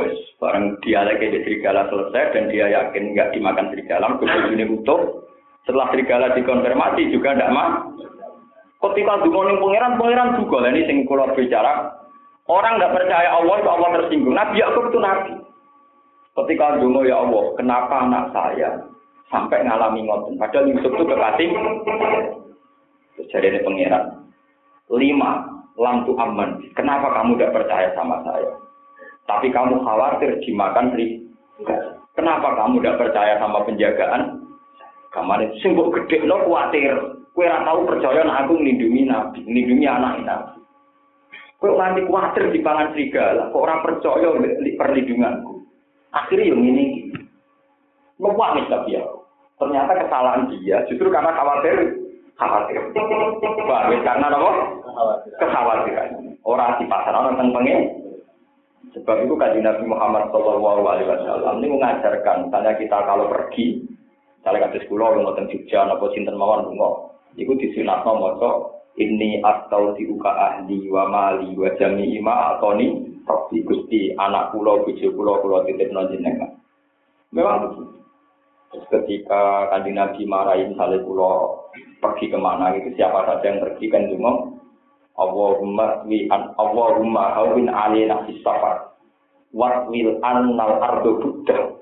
Wes, barang dia lagi di serigala selesai dan dia yakin nggak dimakan serigala, kemudian ini utuh. Setelah serigala dikonfirmasi juga tidak mah. Ketika dungo pangeran, pangeran juga. Ini sing kalau bicara, orang nggak percaya Allah itu Allah tersinggung. Nabi Yakub itu nabi. Ketika dungo ya Allah, kenapa anak saya sampai ngalami ngoten? Padahal Yusuf itu kekasih. Terus jadi ini pangeran. Lima, lampu aman. Kenapa kamu tidak percaya sama saya? Tapi kamu khawatir dimakan ri. Kenapa kamu tidak percaya sama penjagaan? Kemarin singgung gede lo khawatir. Ora tahu percaya nak aku melindungi nabi, melindungi anak nabi. Kue nanti khawatir di pangan serigala, kok orang percaya perlindunganku. Akhirnya yang ini, lupa nih tapi ya. Ternyata kesalahan dia justru karena khawatir, khawatir. Bagus karena apa? Kekhawatiran. Orang di pasar orang pengen. Sebab itu kaji Nabi Muhammad Shallallahu Alaihi Wasallam ini mengajarkan, misalnya kita kalau pergi, misalnya kata sekolah, mau tentang Jogja, nopo cinta mawar, bungo, Iku disunatno maca ini atau diuka ahli wa mali wa jami ima atoni Rabbi Gusti anak kula bojo kula kula titipno jenengan. Memang begitu. Terus ketika kanjeng Nabi marahi misalnya kula pergi ke mana itu siapa saja yang pergi kan cuma Allahumma wi an Allahumma hawin alina fis safar wa wil annal ardu buddha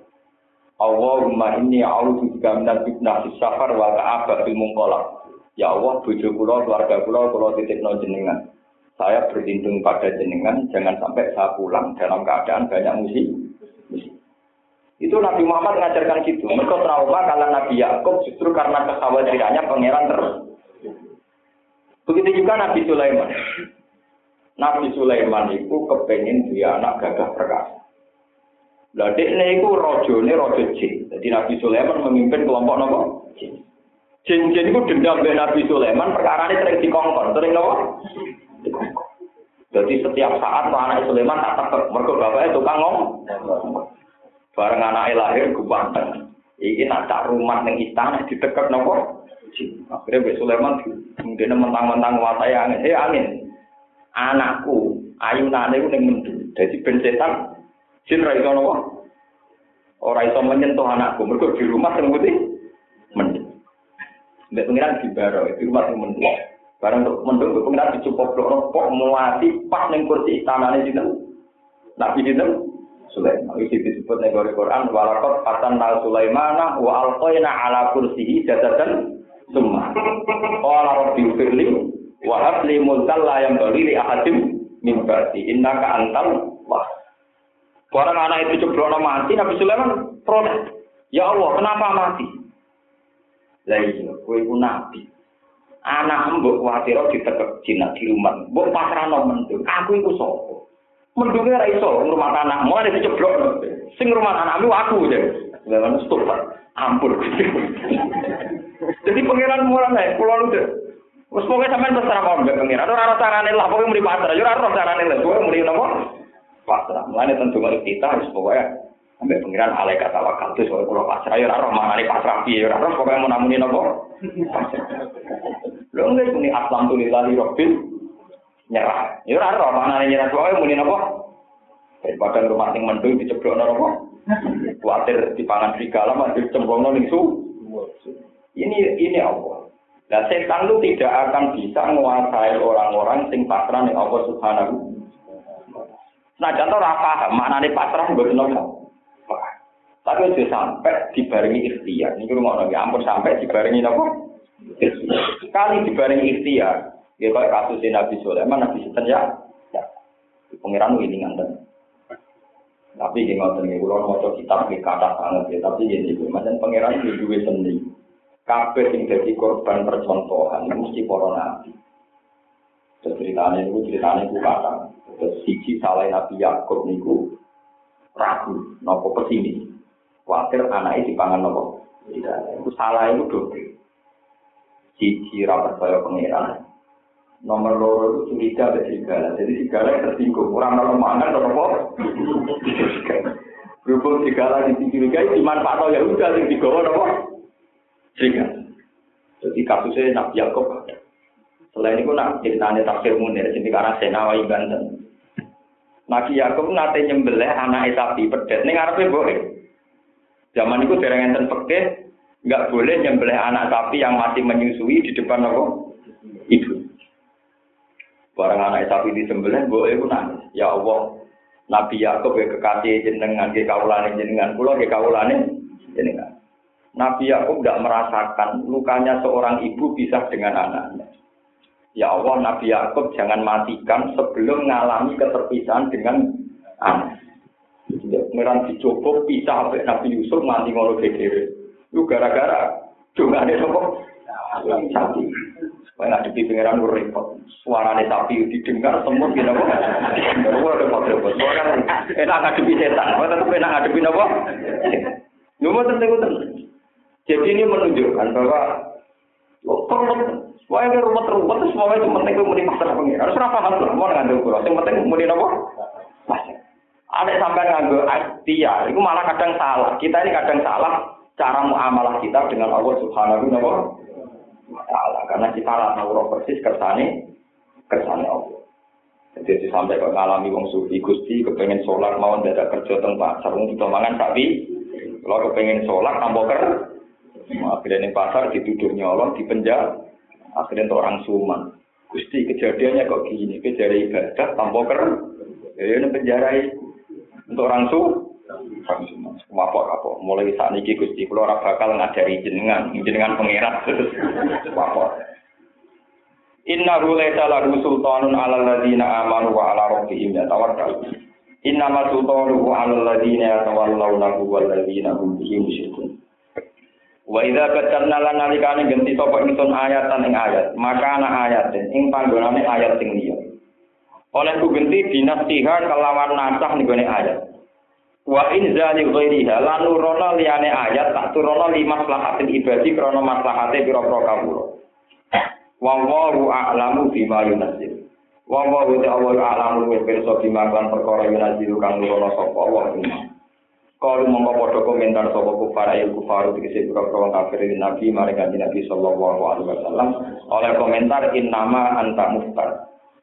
Allahumma inni a'udzu bika minal fitnah fis safar wa ta'aba fil munqalab Ya Allah, bojo kula, keluarga kula, kula titipno jenengan. Saya berlindung pada jenengan, jangan sampai saya pulang dalam keadaan banyak musik. Itu Nabi Muhammad mengajarkan gitu. Mereka trauma karena Nabi Yakub justru karena kekhawatirannya pangeran terus. Begitu juga Nabi Sulaiman. Nabi Sulaiman itu kepengen dia anak gagah perkasa. Lah dekne iku rajane raja jin. Jadi Nabi Sulaiman memimpin kelompok nopo? Jin. Jin-jin itu dendam Nabi Sulaiman, perkara ini sering dikongkon, sering apa? Jadi setiap saat anak Sulaiman tak tekek, mereka bapaknya tukang ngomong. Bareng anake lahir ganteng. Iki nak cak rumah ning istana ditekek nopo? Akhirnya Mbak Sulaiman mungkin mentang-mentang watai angin. Eh angin, anakku ayunane ku ning mendu. Dadi ben setan jin ra nopo? Ora iso menyentuh anakku. Mergo di rumah sing putih mendu. Mbak pengiran di baro, di rumah sing mendu. Barang untuk mendung, Mbak pengiran dicukup rokok, melati pas ning kursi istana ini Nabi dinten Sulaiman. Itu disebut negara Quran walakot katan nal Sulaimana wa alqaina ala kursihi jadatan summa. Qala rabbi firli wa habli mulkan la yang bali li ahadim min ba'di innaka antal wah. Orang anak itu ceblono mati Nabi Sulaiman protes. Ya Allah, kenapa mati? Lah iya, kowe iku nabi. Anak mbok kuwatir ditekek jinak di rumah. Mbok pasrahno mendung. Aku iku sapa? mendungnya ra iso rumah tanah mulai diceblok sing rumah tanahmu aku ya lawan stop ampun jadi pangeran mulai naik pulau udah Wes pokoke sampean terserah mau mbek pengiran. Ora ora carane lah pokoke pasrah. Yo ora ora carane lah. Pokoke muni napa? Pasrah. Mulane tentu mari kita wis pokoke ambek pengiran alai kata wakal itu soal pulau pasrah. Yo ora ora mangane pasrah piye. Ora pokoke mau namuni napa? Lho enggak ini aslam tulillahi rabbil nyerah. Ya ora ora maknane nyerah wae muni napa? Daripada rumah sing mendung diceblokno napa? Kuatir dipangan serigala mah dicemplungno ning su. Ini ini apa? Nah, setan itu tidak akan bisa menguasai orang-orang sing pasrah ning Allah Subhanahu Nah, contoh ora paham maknane pasrah mboten napa. Tapi itu sampai dibarengi ikhtiar. Ini rumah nabi ampun sampai dibarengi apa? Sekali dibarengi ikhtiar, Ya kayak kasus Nabi Sulaiman, Nabi Sulaiman ya, ya. Pengiran ini nganten. Tapi di ngoten nih, kalau mau kitab di kata sangat ya, tapi ini gue macam pengiran di dua sendiri. Kabeh yang jadi korban percontohan, mesti para nabi. Ceritanya itu ceritanya itu kata, terus siji salah Nabi Yakub niku ragu, nopo ke sini. Khawatir anaknya dipangan nopo. Tidak, itu salah itu dobre. Siji rapat saya pengiran, nomor loro itu curiga ada serigala. Jadi serigala tersinggung. Orang kalau mangan apa? Berhubung serigala di curiga dimanfaatkan ya udah yang digawa apa? Serigala. Jadi kasusnya Nabi Yakob Selain itu nak ceritanya tafsir munir, jadi karena Senawai Banten. Nabi Yakob nate nyembelih anak sapi pedet. Ini ngarepe boleh. Zaman itu dereng enten pekeh, nggak boleh nyembelih anak sapi yang masih menyusui di depan apa? Ibu. Barang anak sapi disembelih, gue itu nangis. Ya Allah, Nabi Yakub ya kekasih jenengan, ke kaulane jenengan, pulau ke kaulane jenengan. Nabi Yakub tidak merasakan lukanya seorang ibu bisa dengan anaknya. Ya Allah, Nabi Yakub jangan matikan sebelum mengalami keterpisahan dengan anak. Merang dicoba pisah sampai Nabi Yusuf mati ngono dhewe. Itu gara-gara dongane sapa? Sapi. Wah, ngadepi pangeran lu repot. Suarane sapi didengar semua gitu apa? Lu repot repot. Suara enak ngadepi setan. Wah, tetap enak ngadepi apa? Lu mau tentu Jadi ini menunjukkan bahwa rumah, wah ini rumah terumah itu semuanya itu penting muni masalah pengiran. Harus paham lah, mau ngandung kurang. Yang penting muni apa? Ada sampai nganggo ikhtiar, itu malah kadang salah. Kita ini kadang salah cara muamalah kita dengan Allah Subhanahu wa taala karena kita ora tahu persis kersane kersane Allah. Jadi sampai kok ngalami wong sufi Gusti kepengen sholat mau dadak kerja teng pasar wong kita mangan sapi. Kalau kepengen sholat tambah ker. Akhirnya pasar dituduh nyolong di penjara. Akhirnya orang suman. Gusti kejadiannya kok gini, kejadian ibadah tambah ker. Ya ini penjara untuk orang su apa? Mulai saat ini Gusti kula ora bakal ngajari jenengan, jenengan pangeran terus wapok. Inna laisa lahu sultanun 'alal ladzina amanu wa 'ala rabbihim yatawakkalun. Inna ma sultanuhu 'alal ladzina yatawallawnahu wal ladzina hum bihi musyrikun. Wa idza batalna lan nalikane genti sapa ingsun ayatan ing ayat, maka ana ayat ing panggonane ayat sing liya. Oleh ku genti dinasihat kelawan nasah ning ayat. Wa in zali ghairiha lan nurono ayat tak turono lima maslahatin ibadi krana maslahate pira-pira kawula. Wa wallahu a'lamu bima yunzil. Wa wallahu ta'ala a'lamu wa pirsa bima kan perkara yunzil kang nurono sapa Allah Kalau mongko padha komentar sapa kufar ayo kufar dikese pira-pira wong kafir Nabi kanjeng Nabi sallallahu alaihi wasallam oleh komentar innama anta muftar.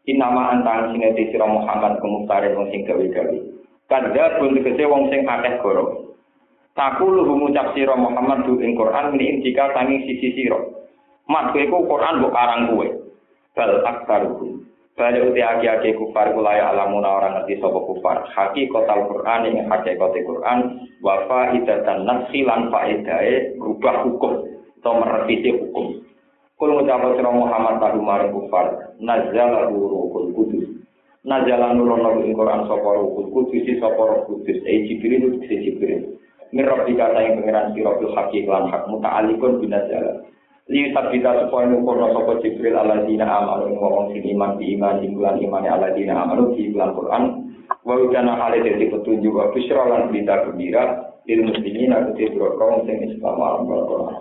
Innama anta sing ngene sira Muhammad ku muftar wong sing gawe-gawe. Kadha pun dikese wong sing akeh goro. Takulu ngucap sira Muhammad du ing Quran ini jika tangi sisi sira. Mat kowe ku Quran mbok karang kowe. Bal aktaruhum. Balik uti aki-aki kufar kulaya alamuna orang ngerti sopo kufar. kotal Quran yang kote Quran. Wafa idatan nafsi lan faedae rubah hukum. Atau merevisi hukum. Kul ngucapa sira Muhammad tahu maring kufar. Nazala ruhul kudus. Nazala nurono ing Quran sapa ruhul kudus sapa roh kudus. Eh Jibril si Jibril. Mirab dikata yang pengiran sira bil hakik lan hak muta'alikun binazala. li sabita supaya nukur sapa Jibril alladzina amanu ngomong sing iman di iman di bulan iman alladzina amanu di Quran wa kana hale dadi petunjuk wa bisyra lan berita gembira lil muslimin aku kaum sing Islam Quran